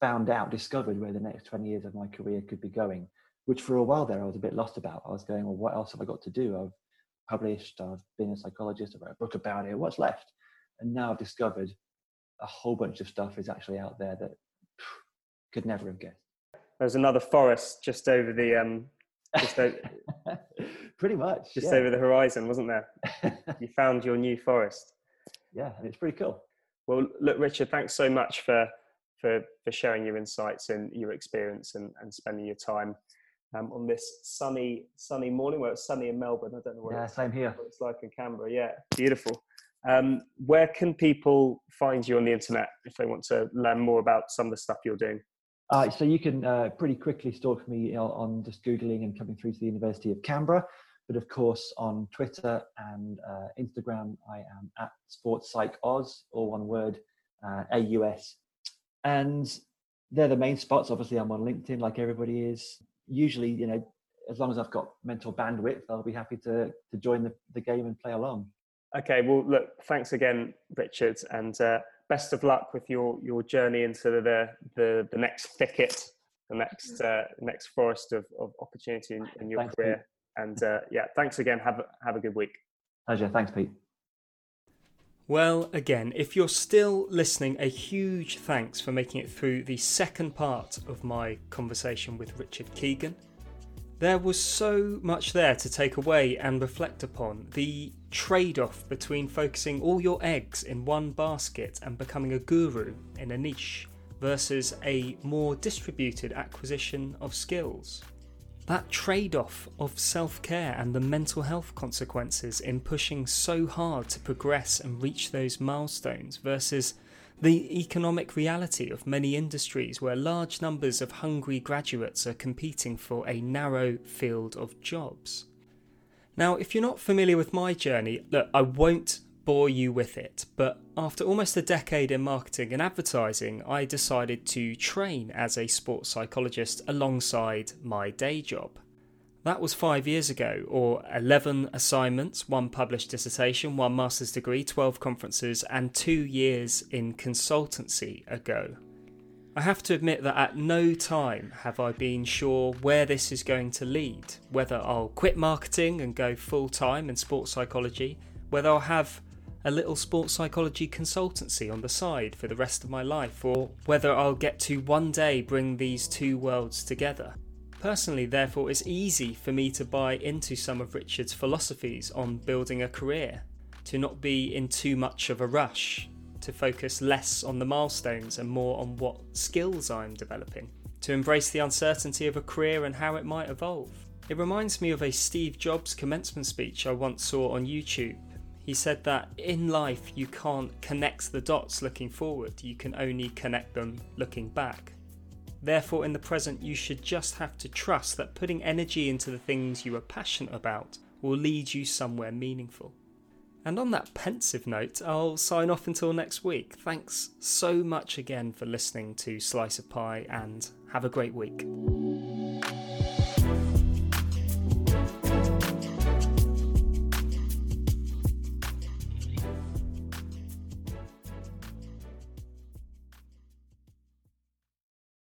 found out, discovered where the next 20 years of my career could be going, which for a while there I was a bit lost about. I was going, well, what else have I got to do? I've published, I've been a psychologist, I've wrote a book about it, what's left? And now I've discovered a whole bunch of stuff is actually out there that could never have guessed. There's another forest just over the um, just over, pretty much just yeah. over the horizon, wasn't there? you found your new forest. Yeah, and it's pretty cool. Well, look, Richard, thanks so much for for for sharing your insights and your experience and, and spending your time um, on this sunny sunny morning. Well, it's sunny in Melbourne. I don't know what, yeah, it's, same here. what it's like in Canberra. Yeah, beautiful. Um, where can people find you on the internet if they want to learn more about some of the stuff you're doing? Uh, so you can uh, pretty quickly stalk me on just googling and coming through to the University of Canberra. But of course, on Twitter and uh, Instagram, I am at Sports Psych Oz, all one word, uh, AUS. And they're the main spots. Obviously, I'm on LinkedIn like everybody is. Usually, you know, as long as I've got mental bandwidth, I'll be happy to, to join the, the game and play along. Okay, well, look, thanks again, Richard, and uh, best of luck with your, your journey into the, the, the next thicket, the next uh, next forest of, of opportunity in, in your thanks, career. Pete. And uh, yeah, thanks again. Have a, have a good week. Pleasure. Thanks, Pete. Well, again, if you're still listening, a huge thanks for making it through the second part of my conversation with Richard Keegan. There was so much there to take away and reflect upon. The trade off between focusing all your eggs in one basket and becoming a guru in a niche versus a more distributed acquisition of skills. That trade off of self care and the mental health consequences in pushing so hard to progress and reach those milestones versus the economic reality of many industries where large numbers of hungry graduates are competing for a narrow field of jobs. Now, if you're not familiar with my journey, look, I won't bore you with it, but after almost a decade in marketing and advertising, I decided to train as a sports psychologist alongside my day job. That was five years ago, or 11 assignments, one published dissertation, one master's degree, 12 conferences, and two years in consultancy ago. I have to admit that at no time have I been sure where this is going to lead, whether I'll quit marketing and go full time in sports psychology, whether I'll have a little sports psychology consultancy on the side for the rest of my life, or whether I'll get to one day bring these two worlds together. Personally, therefore, it's easy for me to buy into some of Richard's philosophies on building a career, to not be in too much of a rush, to focus less on the milestones and more on what skills I'm developing, to embrace the uncertainty of a career and how it might evolve. It reminds me of a Steve Jobs commencement speech I once saw on YouTube he said that in life you can't connect the dots looking forward, you can only connect them looking back. Therefore, in the present, you should just have to trust that putting energy into the things you are passionate about will lead you somewhere meaningful. And on that pensive note, I'll sign off until next week. Thanks so much again for listening to Slice of Pie and have a great week.